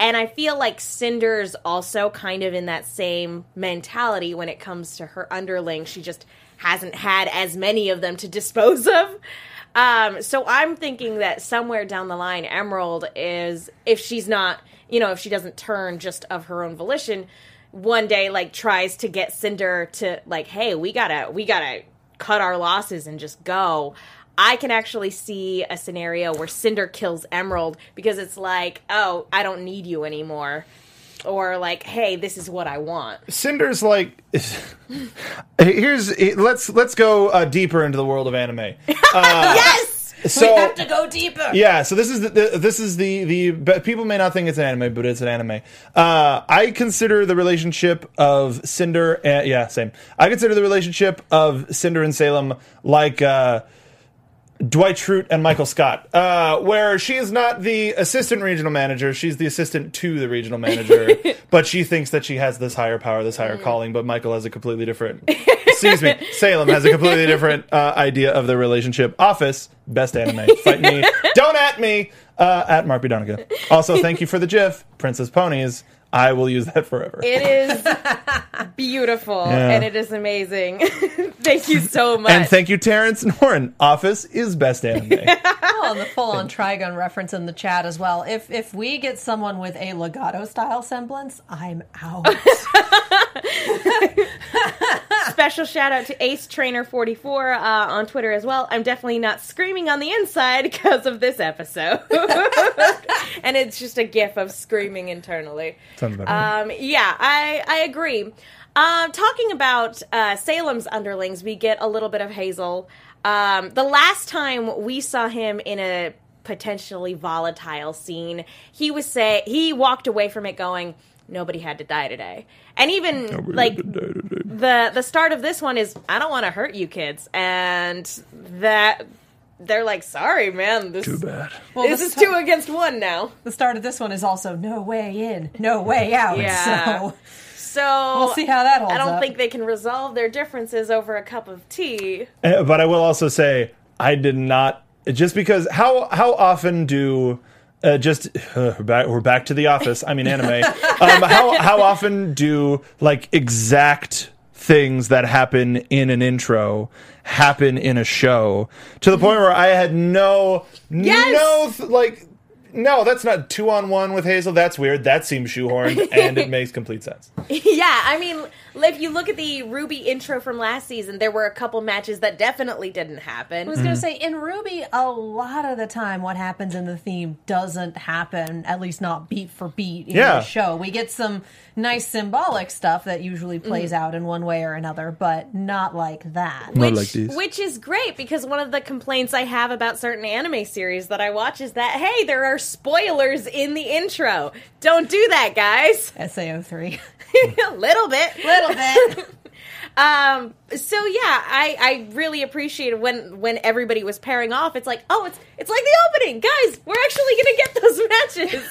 Speaker 1: And I feel like Cinder's also kind of in that same mentality when it comes to her underlings. She just hasn't had as many of them to dispose of. Um, so I'm thinking that somewhere down the line, Emerald is, if she's not, you know, if she doesn't turn just of her own volition, one day like tries to get Cinder to like, hey, we gotta, we gotta cut our losses and just go. I can actually see a scenario where Cinder kills Emerald because it's like, oh, I don't need you anymore. Or like, hey, this is what I want.
Speaker 4: Cinder's like *laughs* here's let's let's go uh, deeper into the world of anime. *laughs*
Speaker 1: yes!
Speaker 4: So we have
Speaker 3: to go deeper.
Speaker 4: yeah, so this is the, the this is the the but people may not think it's an anime, but it's an anime. Uh, I consider the relationship of Cinder, and, yeah, same. I consider the relationship of Cinder and Salem like. Uh, Dwight Schrute and Michael Scott, uh, where she is not the assistant regional manager, she's the assistant to the regional manager, *laughs* but she thinks that she has this higher power, this higher calling, but Michael has a completely different, *laughs* excuse me, *laughs* Salem has a completely different uh, idea of their relationship. Office, best anime. Fight me. *laughs* Don't at me. Uh, at Mark B. Donica. Also, thank you for the GIF, Princess Ponies. I will use that forever.
Speaker 1: It is *laughs* beautiful
Speaker 4: Yeah.
Speaker 1: and it is amazing. Thank you so much.
Speaker 4: and thank you, Terrence Noren. Office is best anime.
Speaker 3: Oh, and the full-on Trigun reference in the chat as well. If if we get someone with a legato style semblance, I'm out.
Speaker 1: Special shout out to Ace Trainer 44 uh, on Twitter as well. I'm definitely not screaming on the inside *laughs* because of this episode. *laughs* and it's just a gif of screaming internally.
Speaker 4: Sounds.
Speaker 1: Um, yeah, I, I agree. Um, talking about uh, Salem's underlings, we get a little bit of Hazel. Um, the last time we saw him in a potentially volatile scene, he was say he walked away from it going, "Nobody had to die today," and even like the the start of this one is, "I don't want to hurt you kids," and that they're like, "Sorry, man, this
Speaker 4: Too bad.
Speaker 3: Well,
Speaker 1: this is
Speaker 3: sta-
Speaker 1: two against one now."
Speaker 3: The start of this one is also no way in, no way out.
Speaker 1: Yeah.
Speaker 3: So
Speaker 1: So
Speaker 3: We'll see how that holds
Speaker 1: I don't
Speaker 3: up.
Speaker 1: think they can resolve their differences over a cup of tea.
Speaker 4: Uh, But I will also say I did not just because how how often do uh, just uh, we're, back, we're back to the office. I mean anime. um, how how often do like exact things that happen in an intro happen in a show to the point where I had no
Speaker 1: Yes!
Speaker 4: no th- like no that's not two on one with Hazel. That's weird. That seems shoehorned and it *laughs* makes complete sense.
Speaker 1: yeah, I mean, if you look at the Ruby intro from last season, there were a couple matches that definitely didn't happen.
Speaker 3: I was going to say, in Ruby, a lot of the time, what happens in the theme doesn't happen, at least not beat for beat in
Speaker 4: Yeah.
Speaker 3: the show. We get some nice symbolic stuff that usually mm. plays out in one way or another, but not like that.
Speaker 4: Not
Speaker 1: which,
Speaker 4: like these.
Speaker 1: which is great because one of the complaints I have about certain anime series that I watch is that hey, there are spoilers in the intro. Don't do that, guys.
Speaker 3: SAO3. *laughs* *laughs*
Speaker 1: a little bit,
Speaker 3: Little bit. *laughs*
Speaker 1: Um. So yeah, I I really appreciated when when everybody was pairing off. It's like, oh, it's it's like the opening, guys. We're actually gonna get those *laughs* matches.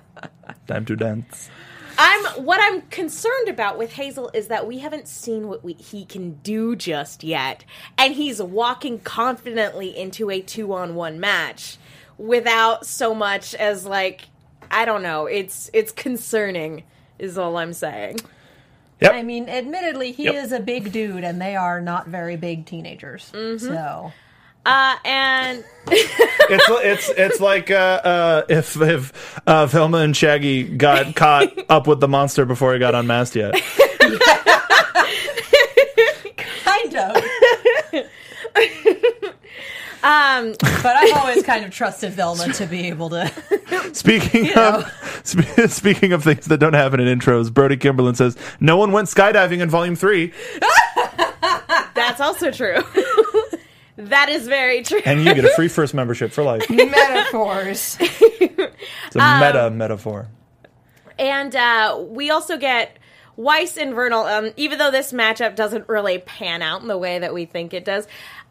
Speaker 1: *laughs*
Speaker 4: Time to dance.
Speaker 1: I'm what I'm concerned about with Hazel is that we haven't seen what we, he can do just yet, and he's walking confidently into a two on one match without so much as like I don't know. It's it's concerning, is all I'm saying.
Speaker 4: Yep.
Speaker 3: I mean, admittedly, he
Speaker 4: Yep.
Speaker 3: is a big dude, and they are not very big teenagers. So.
Speaker 1: Uh, and *laughs*
Speaker 4: it's it's it's like uh, uh, if if uh, Velma and Shaggy got *laughs* caught up with the monster before he got unmasked yet. *laughs*
Speaker 3: Kind of.
Speaker 1: Um,
Speaker 3: But I've always kind of trusted Velma to be able to. *laughs*
Speaker 4: Speaking of sp- *laughs* speaking of things that don't happen in intros, Brody Kimberlin says no one went skydiving in Volume Three, *laughs*
Speaker 1: that's also true. that is very true.
Speaker 4: and you get a free first membership for life.
Speaker 3: Metaphors.
Speaker 4: It's a
Speaker 1: Um,
Speaker 4: meta metaphor.
Speaker 1: And uh, we also get Weiss and Vernal. Um, even though this matchup doesn't really pan out in the way that we think it does,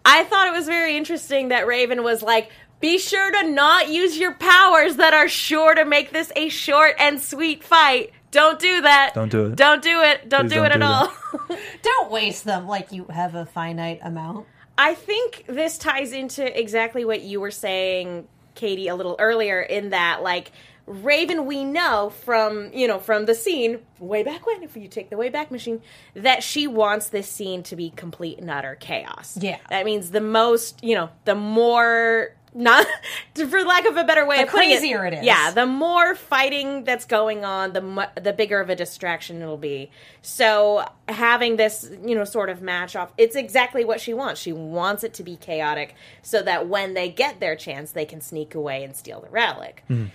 Speaker 1: I thought it was very interesting that Raven was like, "Be sure to not use your powers that are sure to make this a short and sweet fight. Don't do that.
Speaker 4: Don't do it.
Speaker 1: Don't do it. Don't
Speaker 4: Please
Speaker 1: do
Speaker 4: don't
Speaker 1: it at
Speaker 4: do
Speaker 1: all." *laughs* *laughs*
Speaker 3: Don't waste them like you have a finite amount.
Speaker 1: I think this ties into exactly what you were saying, Katie, a little earlier, in that like Raven, we know from you know from the scene way back when, if you take the way back machine, that she wants this scene to be complete and utter chaos.
Speaker 3: Yeah.
Speaker 1: that means the most you know the more. Not *laughs* for lack of a better way
Speaker 3: The
Speaker 1: of putting
Speaker 3: crazier it is.
Speaker 1: Yeah, the more fighting that's going on, the mu- the bigger of a distraction it'll be. So having this, you know, sort of match off, it's exactly what she wants. She wants it to be chaotic, so that when they get their chance, they can sneak away and steal the relic. Mm-hmm.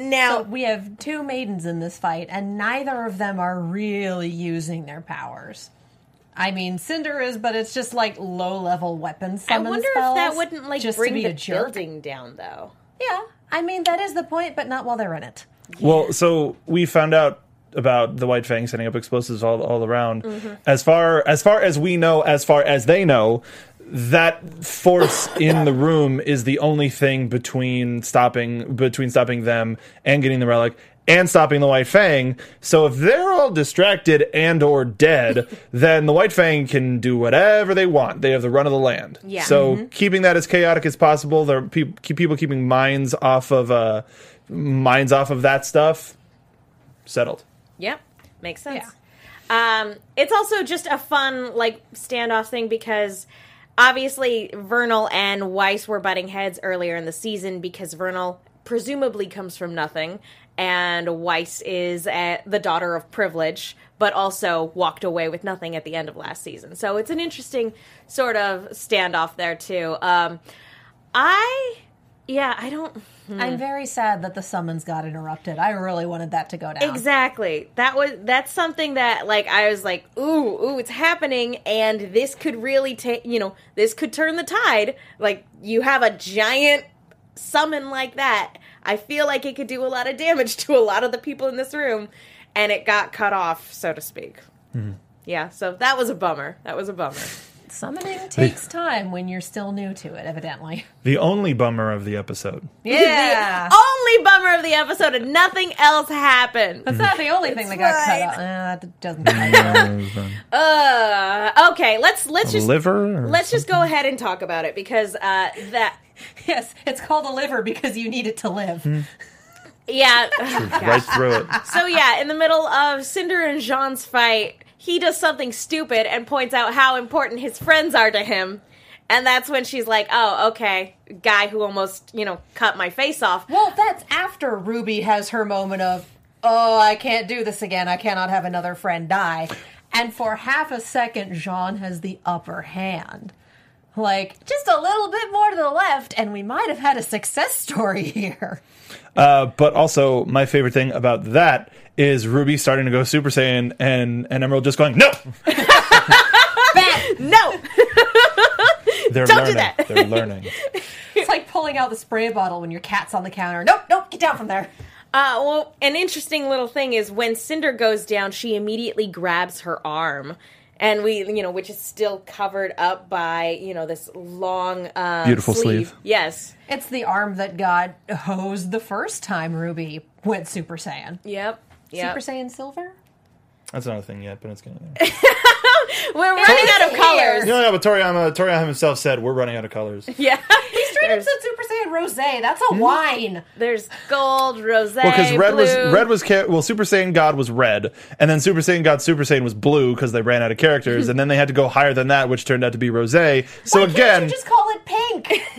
Speaker 1: Now,
Speaker 3: So we have two maidens in this fight, and neither of them are really using their powers. I mean, Cinder is, but it's just like low level weapon
Speaker 1: I wonder
Speaker 3: spells.
Speaker 1: if that wouldn't like
Speaker 3: just
Speaker 1: bring
Speaker 3: be
Speaker 1: the
Speaker 3: a jerk.
Speaker 1: building down, though.
Speaker 3: Yeah, I mean that is the point, but not while they're in it.
Speaker 4: Well, so we found out about the White Fang setting up explosives all all around. Mm-hmm. As far as far as we know, as far as they know, that force in the room is the only thing between stopping between stopping them and getting the relic and stopping the White Fang. So if they're all distracted and or dead, *laughs* then the White Fang can do whatever they want. They have the run of the land.
Speaker 1: Yeah.
Speaker 4: So keeping that as chaotic as possible, there are pe- keep people keeping minds off of uh minds off of that stuff settled.
Speaker 1: Yep, makes sense. Um, it's also just a fun like standoff thing because obviously Vernal and Weiss were butting heads earlier in the season because Vernal presumably comes from nothing and Weiss is uh the daughter of privilege but also walked away with nothing at the end of last season. So it's an interesting sort of standoff there too. Um, I yeah, I don't
Speaker 3: I'm mm-hmm. very sad that the summons got interrupted. I really wanted that to go down.
Speaker 1: Exactly. That was that's something that like I was like, ooh, ooh, it's happening, and this could really take you know this could turn the tide. Like you have a giant summon like that. I feel like it could do a lot of damage *laughs* to a lot of the people in this room, and it got cut off, so to speak. Mm-hmm. Yeah, so that was a bummer. That was a bummer.
Speaker 3: Summoning takes time when you're still new to it, evidently. *laughs*
Speaker 4: The only bummer of the episode. *laughs*
Speaker 3: Yeah.
Speaker 1: Only bummer of the episode, and nothing else happened.
Speaker 3: That's not the only thing that got cut
Speaker 1: fine.
Speaker 3: out. Uh, that doesn't count.
Speaker 1: Uh, okay, let's let's just
Speaker 4: Liver?
Speaker 1: let's just go ahead and talk about it because uh, that *laughs*
Speaker 3: yes, it's called a liver because you need it to live.
Speaker 1: yeah. oh,
Speaker 4: right through it.
Speaker 1: So yeah, in the middle of Cinder and Jaune's fight, he does something stupid and points out how important his friends are to him. And that's when she's like, "Oh, okay, guy who almost, you know, cut my face off."
Speaker 3: Well, that's after Ruby has her moment of, oh, I can't do this again. I cannot have another friend die. And for half a second, Jaune has the upper hand. Like, just a little bit more to the left, and we might have had a success story *laughs* here.
Speaker 4: Uh, but also, my favorite thing about that is Ruby starting to go Super Saiyan and, and Emerald just going, no! *laughs*
Speaker 1: No. *laughs*
Speaker 4: They're
Speaker 1: Don't do
Speaker 4: learning.
Speaker 1: that.
Speaker 4: They're learning. *laughs*
Speaker 3: It's like pulling out the spray bottle when your cat's on the counter. Nope, nope, get down from there.
Speaker 1: Uh, well, an interesting little thing is when Cinder goes down, she immediately grabs her arm, and we, you know, which is still covered up by, you know, this long, uh,
Speaker 4: Beautiful sleeve.
Speaker 1: Yes.
Speaker 3: It's the arm that got hosed the first time Ruby went Super Saiyan.
Speaker 1: Yep. Yep.
Speaker 3: Super Saiyan Silver?
Speaker 4: That's not a thing yet, but it's getting there. *laughs*
Speaker 1: We're running out of colors.
Speaker 4: No, no, but Toriyama, Toriyama himself said we're running out of colors. *laughs*
Speaker 1: Yeah.
Speaker 3: He straight up
Speaker 1: There's,
Speaker 3: said Super Saiyan Rose. That's a hmm? wine.
Speaker 1: there's gold, rose,
Speaker 4: Well, because red was
Speaker 1: blue.
Speaker 4: red was cha- well, Super Saiyan God was red, and then Super Saiyan God Super Saiyan was blue because they ran out of characters, and then they had to go higher than that, which turned out to be Rose. So
Speaker 3: Why
Speaker 4: again,
Speaker 3: can't you just call it pink *laughs*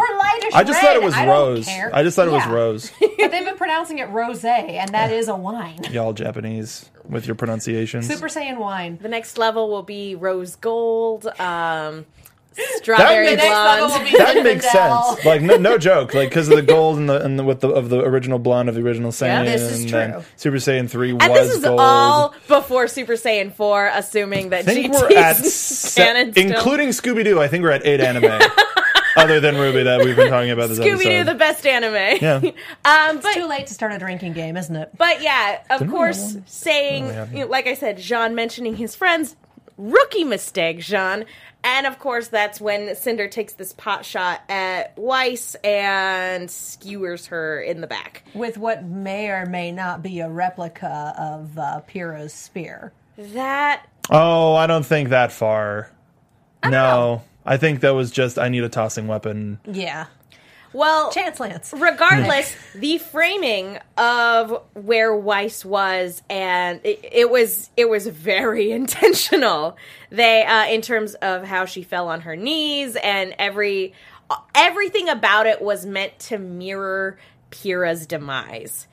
Speaker 3: or lightish
Speaker 4: I just
Speaker 3: red?
Speaker 4: thought it was
Speaker 3: I don't
Speaker 4: Rose.
Speaker 3: care.
Speaker 4: I just thought it was
Speaker 3: Yeah.
Speaker 4: Rose. *laughs*
Speaker 3: but they've been pronouncing it rose, and that is a wine.
Speaker 4: Y'all Japanese with your pronunciations.
Speaker 3: Super Saiyan wine.
Speaker 1: the next level will be rose gold, um, strawberry
Speaker 4: The next
Speaker 1: blonde.
Speaker 3: level will be
Speaker 4: that makes
Speaker 3: Zinfandel.
Speaker 4: sense. Like no, no joke. Like because of the gold and the and the with the of the original blonde of the original Saiyan.
Speaker 3: this is
Speaker 4: and then
Speaker 3: true.
Speaker 4: Super Saiyan three
Speaker 1: and
Speaker 4: was
Speaker 1: this is
Speaker 4: gold.
Speaker 1: all before Super Saiyan 4, assuming that
Speaker 4: I think
Speaker 1: GT's
Speaker 4: we're at *laughs* se-
Speaker 1: canon still.
Speaker 4: including Scooby Doo. I think we're at eight anime. *laughs* other than Ruby that we've been talking about this
Speaker 1: Scooby Doo,
Speaker 4: episode.
Speaker 1: the best anime.
Speaker 4: Yeah. *laughs*
Speaker 1: um, but
Speaker 3: Too late to start a drinking game, isn't it?
Speaker 1: But yeah, of
Speaker 4: Didn't we
Speaker 1: course,
Speaker 4: one?
Speaker 1: saying,
Speaker 4: Oh, we haven't.
Speaker 1: you know, like I said, Jaune mentioning his friends, rookie mistake, Jaune. And of course, that's when Cinder takes this pot shot at Weiss and skewers her in the back.
Speaker 3: With what may or may not be a replica of uh, Pyrrha's spear.
Speaker 1: That
Speaker 4: oh, I don't think that far. no, I think that was just I need a tossing weapon.
Speaker 3: Yeah.
Speaker 1: well,
Speaker 3: Chance Lance.
Speaker 1: regardless, the framing of where Weiss was, and it, it was it was very *laughs* intentional. They, uh, in terms of how she fell on her knees, and every everything about it was meant to mirror Pyrrha's demise,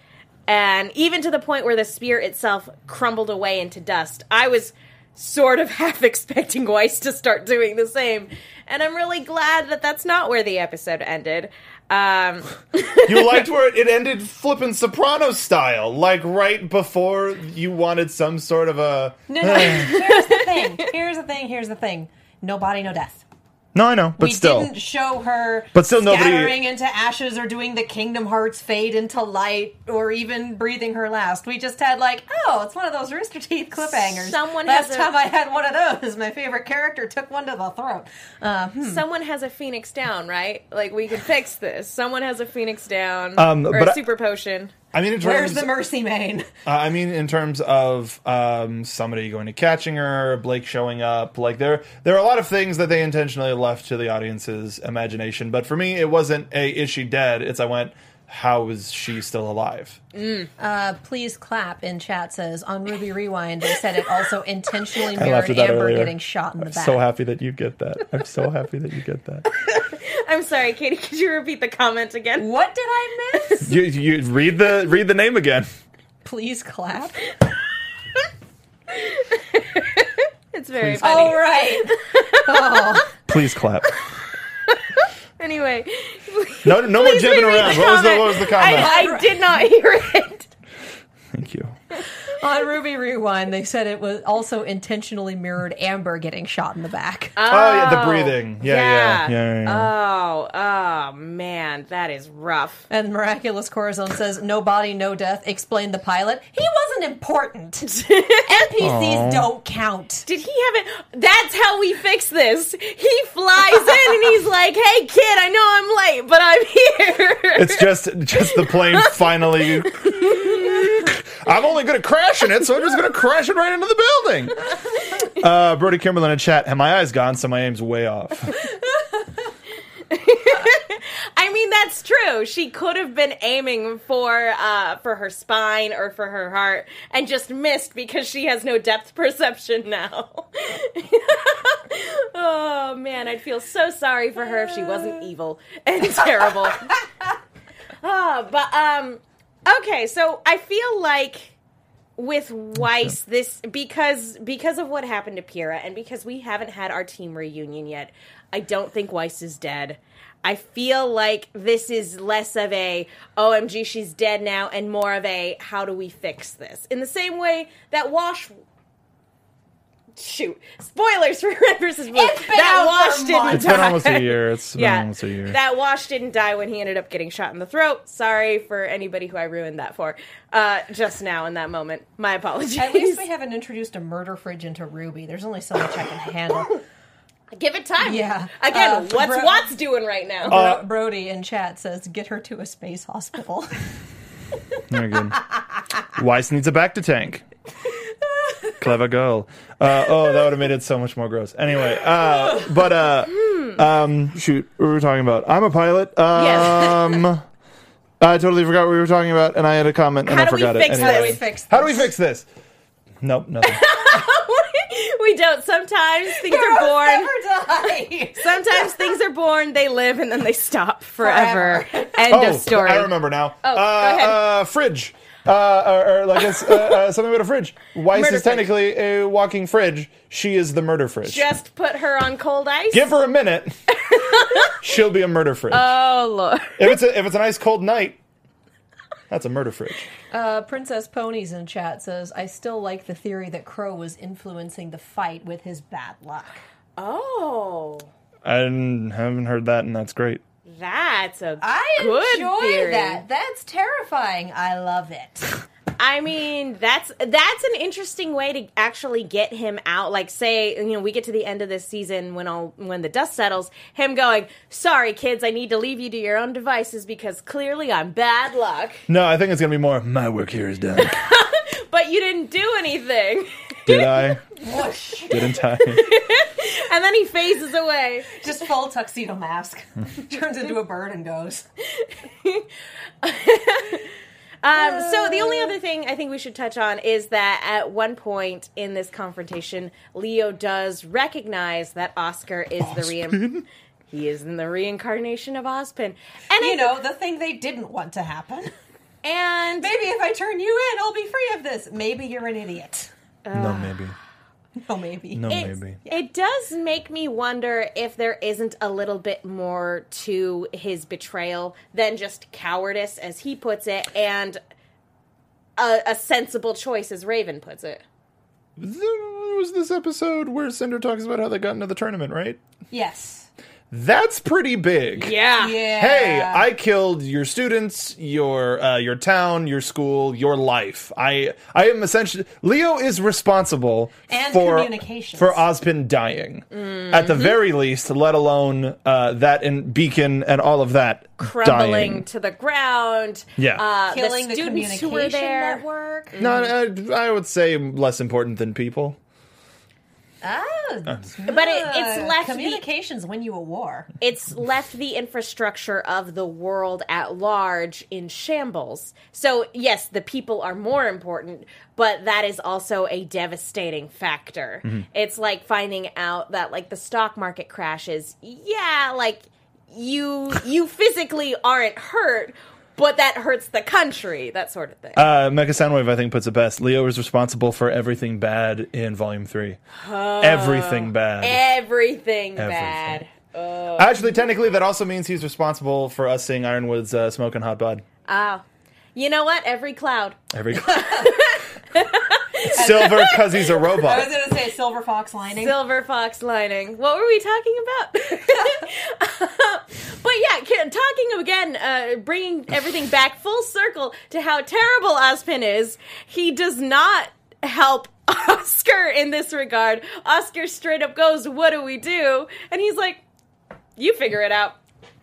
Speaker 1: and even to the point where the spear itself crumbled away into dust. I was sort of *laughs* half expecting Weiss to start doing the same. And I'm really glad that that's not where the episode ended. Um, *laughs*
Speaker 4: You liked where it *laughs* ended flipping soprano style, like right before you wanted some sort of a.
Speaker 3: No, no. *sighs* Here's the thing. Here's the thing. Here's the thing. No body, no death.
Speaker 4: No, I know, but still.
Speaker 3: we
Speaker 4: still.
Speaker 3: didn't show her
Speaker 4: But still nobody-
Speaker 3: scattering into ashes or doing the Kingdom Hearts fade into light or even breathing her last. We just had like, oh, it's one of those Rooster Teeth cliffhangers.
Speaker 1: Someone
Speaker 3: Last
Speaker 1: has a-
Speaker 3: time I had one of those, my favorite character took one to the throat. Uh, hmm.
Speaker 1: someone has a phoenix down, right? Like we could fix this. Someone has a phoenix down
Speaker 4: Um,
Speaker 1: or
Speaker 4: but
Speaker 1: a
Speaker 4: I-
Speaker 1: super potion.
Speaker 4: I mean, in
Speaker 3: Where's
Speaker 4: terms,
Speaker 3: the Mercy Main?
Speaker 4: uh, I mean, in terms of um, somebody going to catching her, Blake showing up, like there, there are a lot of things that they intentionally left to the audience's imagination. But for me, it wasn't a is she dead? It's I went, how is she still alive?
Speaker 3: Uh, please clap in chat says on RWBY Rewind they said it also intentionally *laughs*
Speaker 4: I laughed
Speaker 3: mirrored
Speaker 4: at that
Speaker 3: Amber
Speaker 4: earlier.
Speaker 3: getting shot in the back.
Speaker 4: I'm
Speaker 3: back.
Speaker 4: so happy that you get that. I'm so happy that you get that. *laughs*
Speaker 1: I'm sorry, Katie. *laughs* Could you repeat the comment again?
Speaker 3: What did I miss?
Speaker 4: You, you read the read the name again.
Speaker 3: please clap. *laughs*
Speaker 1: It's very
Speaker 4: Please.
Speaker 1: funny.
Speaker 3: All right. Oh. *laughs*
Speaker 4: Please clap.
Speaker 1: Anyway,
Speaker 4: No, no more
Speaker 1: please
Speaker 4: jibbing around. What was the
Speaker 1: comment.
Speaker 4: what was the comment?
Speaker 1: I, I did not hear it.
Speaker 4: Thank you.
Speaker 3: On RWBY Rewind, they said it was also intentionally mirrored Amber getting shot in the back.
Speaker 4: Oh, yeah, the oh. breathing. Yeah, yeah, yeah. yeah, yeah.
Speaker 1: Oh, oh man, that is rough.
Speaker 3: and Miraculous Corazon says, "No body, no death." Explain the pilot. He wasn't important. *laughs* NPCs don't count.
Speaker 1: Did he have it? That's how we fix this. He flies in and he's like, "Hey, kid, I know I'm late, but I'm here."
Speaker 4: It's just just the plane *laughs* finally. *laughs* I'm only good at crashing it, so I'm just going to crash it right into the building. *laughs* Uh, Brody Kimberlin in chat. Have my eyes gone? So my aim's way off. *laughs*
Speaker 1: I mean, that's true. She could have been aiming for uh, for her spine or for her heart and just missed because she has no depth perception now. *laughs* oh man, I'd feel so sorry for her if she wasn't evil and terrible. oh, but um, okay, so I feel like with Weiss, this because because of what happened to Pyrrha, and because we haven't had our team reunion yet, I don't think Weiss is dead. I feel like this is less of a oh, OMG, she's dead now, and more of a how do we fix this? In the same way that Wash. Shoot! Spoilers for *laughs* Red versus Blue.
Speaker 3: It's been
Speaker 1: that
Speaker 3: out
Speaker 1: Wash
Speaker 3: for
Speaker 1: didn't
Speaker 3: months.
Speaker 4: It's been
Speaker 1: die.
Speaker 4: almost a year. It's *laughs* been
Speaker 1: Yeah,
Speaker 4: almost a year.
Speaker 1: that Wash didn't die when he ended up getting shot in the throat. Sorry for anybody who I ruined that for. Uh, just now in that moment, my apologies.
Speaker 3: At least we haven't introduced a murder fridge into RWBY. There's only so much I can handle. *laughs*
Speaker 1: Give it time.
Speaker 3: Yeah.
Speaker 1: Again,
Speaker 3: Uh,
Speaker 1: what's
Speaker 3: bro-
Speaker 1: Watts doing right now?
Speaker 3: Bro- Brody in chat says, "Get her to a space hospital."
Speaker 4: Very good. Weiss needs a back to tank. *laughs* Clever girl. Uh, oh, that would have made it so much more gross. Anyway, uh, but uh, um, shoot, what were we talking about? I'm a pilot.
Speaker 1: Yes.
Speaker 4: Um, *laughs* I totally forgot what we were talking about, and I had a comment, and
Speaker 1: How
Speaker 4: I
Speaker 1: do we
Speaker 4: forgot it.
Speaker 1: fix
Speaker 4: Anyway.
Speaker 3: How do we fix
Speaker 4: How do we fix this? Nope, nothing. *laughs*
Speaker 1: we don't. Sometimes things are born.
Speaker 3: Never die.
Speaker 1: Sometimes things are born, they live, and then they stop forever.
Speaker 3: Forever.
Speaker 1: End
Speaker 4: oh,
Speaker 1: of story.
Speaker 4: I remember now.
Speaker 1: Oh,
Speaker 4: uh,
Speaker 1: go ahead.
Speaker 4: Uh, fridge. Uh, or, or like it's, uh, uh, *laughs* something with a fridge. Weiss
Speaker 1: Murder
Speaker 4: is
Speaker 1: fridge.
Speaker 4: technically a walking fridge. She is the murder fridge.
Speaker 1: Just put her on cold ice.
Speaker 4: Give her a minute. *laughs* She'll be a murder fridge.
Speaker 1: oh lord.
Speaker 4: if it's a, if it's a nice cold night, that's a murder fridge.
Speaker 3: Uh, Princess Ponies in chat says, "I still like the theory that Qrow was influencing the fight with his bad luck."
Speaker 1: Oh,
Speaker 4: I haven't heard that, and that's great.
Speaker 1: That's a
Speaker 3: I
Speaker 1: good
Speaker 3: enjoy
Speaker 1: theory.
Speaker 3: that. That's terrifying. I love it.
Speaker 1: I mean, that's that's an interesting way to actually get him out. Like, say, you know, we get to the end of this season when all when the dust settles, him going, "Sorry, kids, I need to leave you to your own devices because clearly I'm bad luck."
Speaker 4: No, I think it's gonna be more. My work here is done. *laughs*
Speaker 1: But you didn't do anything,
Speaker 4: Did I?
Speaker 3: Whoosh.
Speaker 4: Didn't I? *laughs*
Speaker 1: and then he phases away.
Speaker 3: Just full tuxedo mask. *laughs* Turns into a bird and goes. *laughs*
Speaker 1: Um, so the only other thing I think we should touch on is that at one point in this confrontation, Leo does recognize that Oscar is the re- he is in the reincarnation of Ozpin, and I
Speaker 3: You know, the thing they didn't want to happen.
Speaker 1: And
Speaker 3: Maybe if I turn you in, I'll be free of this. Maybe you're an idiot.
Speaker 4: no, maybe. *sighs*
Speaker 3: No, maybe.
Speaker 4: No,
Speaker 1: It's-
Speaker 4: maybe.
Speaker 1: It does make me wonder if there isn't a little bit more to his betrayal than just cowardice, as he puts it, and a, a sensible choice, as Raven puts it.
Speaker 4: There was this episode where Cinder talks about how they got into the tournament, right?
Speaker 3: Yes.
Speaker 4: That's pretty big.
Speaker 1: Yeah.
Speaker 3: Yeah.
Speaker 4: Hey, I killed your students, your uh, your town, your school, your life. I I am essentially Leo is responsible
Speaker 3: And
Speaker 4: for
Speaker 3: communications.
Speaker 4: for Ozpin dying at the very least. Let alone uh, that and Beacon and all of that
Speaker 1: crumbling
Speaker 4: dying.
Speaker 1: to the ground.
Speaker 4: Yeah.
Speaker 1: uh,
Speaker 3: Killing
Speaker 1: the
Speaker 3: the
Speaker 1: students who were
Speaker 3: communication
Speaker 1: there.
Speaker 3: network.
Speaker 4: No, I, I would say less important than people.
Speaker 3: Ah,
Speaker 1: But it, it's left the,
Speaker 3: communications win you a war.
Speaker 1: it's left the infrastructure of the world at large in shambles. So yes, the people are more important, but that is also a devastating factor. It's like finding out that like the stock market crashes. Yeah, like you you physically aren't hurt, but that hurts the country. That sort of thing.
Speaker 4: Uh, Mecha Soundwave, I think, puts it best. Leo is responsible for everything bad in Volume 3. everything bad.
Speaker 1: Everything,
Speaker 4: Everything.
Speaker 1: bad.
Speaker 4: Actually, technically, that also means he's responsible for us seeing Ironwood's uh, smoking hot Bud.
Speaker 1: Oh. You know what? Every cloud.
Speaker 4: Every *laughs* *laughs* Silver because he's a robot.
Speaker 3: I was going to say silver fox lining.
Speaker 1: Silver fox lining. What were we talking about? *laughs* but yeah, ca- talking again, uh, bringing everything back full circle to how terrible Ozpin is. He does not help *laughs* Oscar in this regard. Oscar straight up goes, "What do we do?" And he's like, "You figure it out.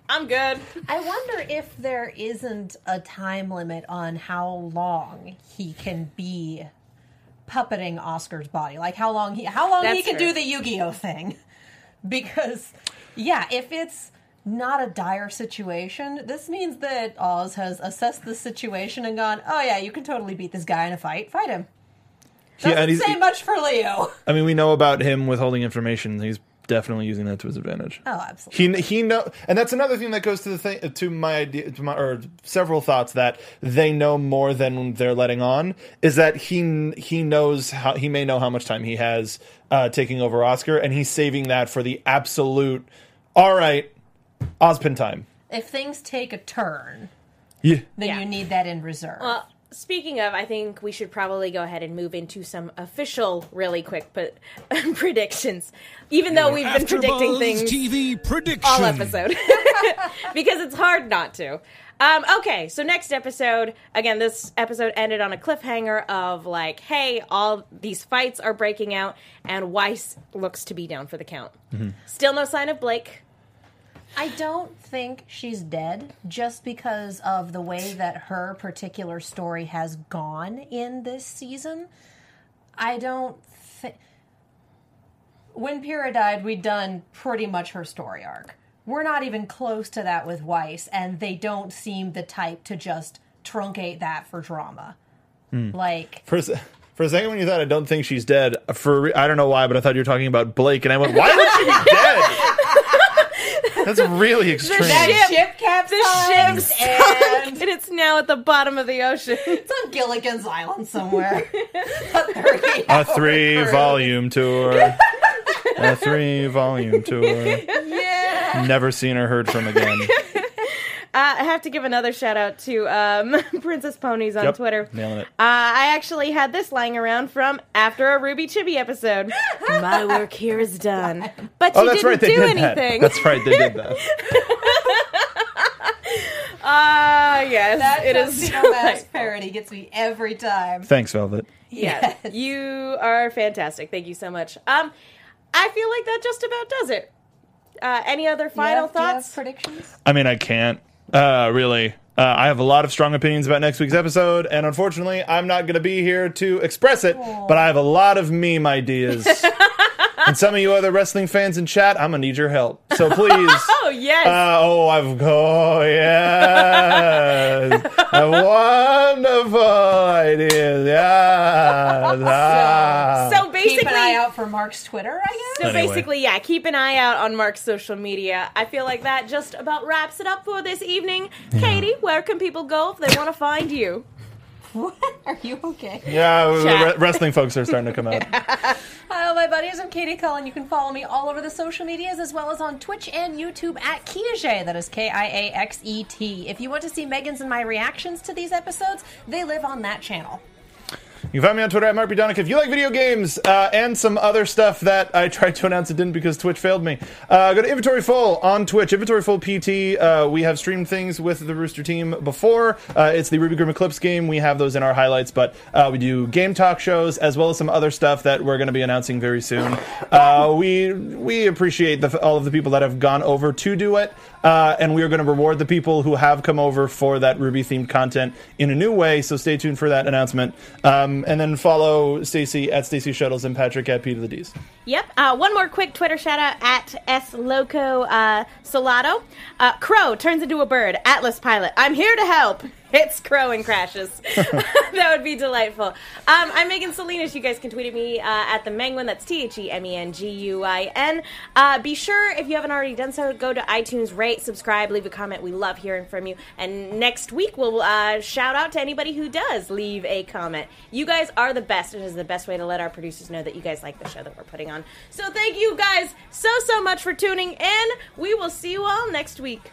Speaker 1: I'm good."
Speaker 3: I wonder if there isn't a time limit on how long he can be puppeting Oscar's body. Like how long he how long he can
Speaker 1: true.
Speaker 3: do the Yu-Gi-Oh thing. *laughs* Because yeah, if it's not a dire situation, this means that Oz has assessed the situation and gone, "Oh yeah, you can totally beat this guy in a fight. Fight him."
Speaker 4: Yeah,
Speaker 3: Doesn't
Speaker 4: and he's,
Speaker 3: say much for Leo.
Speaker 4: I mean, we know about him withholding information. He's definitely using that to his advantage.
Speaker 3: Oh, absolutely.
Speaker 4: He he know, and that's another thing that goes to the thing to my idea to my or several thoughts that they know more than they're letting on is that he he knows how he may know how much time he has uh, taking over Oscar, and he's saving that for the absolute. All right, Ozpin time.
Speaker 3: if things take a turn,
Speaker 4: Yeah,
Speaker 3: then
Speaker 1: Yeah.
Speaker 3: you need that in reserve.
Speaker 1: Well, speaking of, I think we should probably go ahead and move into some official, really quick, but *laughs* predictions. Even though we've been predicting
Speaker 2: AfterBuzz
Speaker 1: things
Speaker 2: TV prediction.
Speaker 1: all episode *laughs* because it's hard not to. Um, okay, so next episode, again, this episode ended on a cliffhanger of like, hey, all these fights are breaking out, and Weiss looks to be down for the count. Still no sign of Blake.
Speaker 3: I don't think she's dead just because of the way that her particular story has gone in this season. I don't think. When Pyrrha died, we'd done pretty much her story arc. We're not even close to that with Weiss, and they don't seem the type to just truncate that for drama. Hmm. Like,
Speaker 4: for a, for a second when you thought I don't think she's dead. For I don't know why, but I thought you were talking about Blake, and I went, why would she be dead? *laughs* That's really extreme.
Speaker 1: ship-
Speaker 3: ship capsized,
Speaker 1: Ship's *laughs*
Speaker 3: and
Speaker 1: and *laughs* it's now at the bottom of the ocean. *laughs*
Speaker 3: it's on Gilligan's Island somewhere. A 30
Speaker 4: a three volume tour. A three volume tour.
Speaker 3: Yeah.
Speaker 4: Never seen or heard from again.
Speaker 1: Uh, I have to give another shout out to um, *laughs* Princess Ponies on
Speaker 4: Yep,
Speaker 1: Twitter.
Speaker 4: nailing it.
Speaker 1: Uh, I actually had this lying around from after a RWBY Chibi episode. *laughs* My work here is done. *laughs* But
Speaker 4: Oh,
Speaker 1: you
Speaker 4: that's
Speaker 1: didn't
Speaker 4: right. They
Speaker 1: do
Speaker 4: did
Speaker 1: anything.
Speaker 4: that. That's right. They did that.
Speaker 1: Ah, yes.
Speaker 3: That
Speaker 1: it is.
Speaker 3: Tuxedo Mask
Speaker 1: delightful.
Speaker 3: parody gets me every time.
Speaker 4: Thanks, Velvet.
Speaker 1: Yeah, you are fantastic. Thank you so much. Um, I feel like that just about does it. Uh, any other final
Speaker 3: Do
Speaker 1: thoughts?
Speaker 3: predictions?
Speaker 4: I mean, I can't uh, really. Uh, I have a lot of strong opinions about next week's episode, and unfortunately, I'm not going to be here to express it. But I have a lot of meme ideas, *laughs* and some of you other wrestling fans in chat, I'm gonna need your help. So please. *laughs*
Speaker 1: oh yes.
Speaker 4: Uh, oh, I've oh yes, *laughs* wonderful ideas. Yes. Ah.
Speaker 1: so basically,
Speaker 3: Keep an eye out for Mark's Twitter, I guess.
Speaker 1: So
Speaker 4: Anyway.
Speaker 1: basically, yeah, keep an eye out on Mark's social media. I feel like that just about wraps it up for this evening. Katie, where can people go if they want to find you? *laughs*
Speaker 3: Are you okay?
Speaker 4: yeah, the
Speaker 1: Chat.
Speaker 4: re- wrestling folks are starting to come out. *laughs*
Speaker 3: Hi, all my buddies. I'm Katie Cullen. You can follow me all over the social medias as well as on Twitch and YouTube at Kiaxet. That is K I A X E T. If you want to see Megan's and my reactions to these episodes, they live on that channel.
Speaker 4: You can find me on Twitter at Mark B. Donik if you like video games uh, and some other stuff that I tried to announce it didn't because Twitch failed me. Uh, go to Inventory Full on Twitch, Inventory Full PT. Uh, we have streamed things with the Rooster team before. Uh, it's the RWBY Grimm Eclipse game. We have those in our highlights, but uh, we do game talk shows as well as some other stuff that we're going to be announcing very soon. Uh, we we appreciate the, all of the people that have gone over to do it. And we are going to reward the people who have come over for that RWBY themed content in a new way. So stay tuned for that announcement. Um, and then follow Stacy at Stacy Shuttles and Patrick at P to the D's.
Speaker 1: Yep. Uh, one more quick Twitter shout out at S Loco uh, Solado. Uh, Qrow turns into a bird. Atlas Pilot. I'm here to help. Hits Qrow and crashes. *laughs* that would be delightful. Um, I'm Megan Salinas. You guys can tweet at me uh, at the Menguin. That's T H E M E N G U I N. Uh, be sure, if you haven't already done so, go to iTunes, rate, subscribe, leave a comment. We love hearing from you. And next week, we'll uh, shout out to anybody who does leave a comment. You guys are the best. It is the best way to let our producers know that you guys like the show that we're putting on. So thank you guys so, so much for tuning in. We will see you all next week.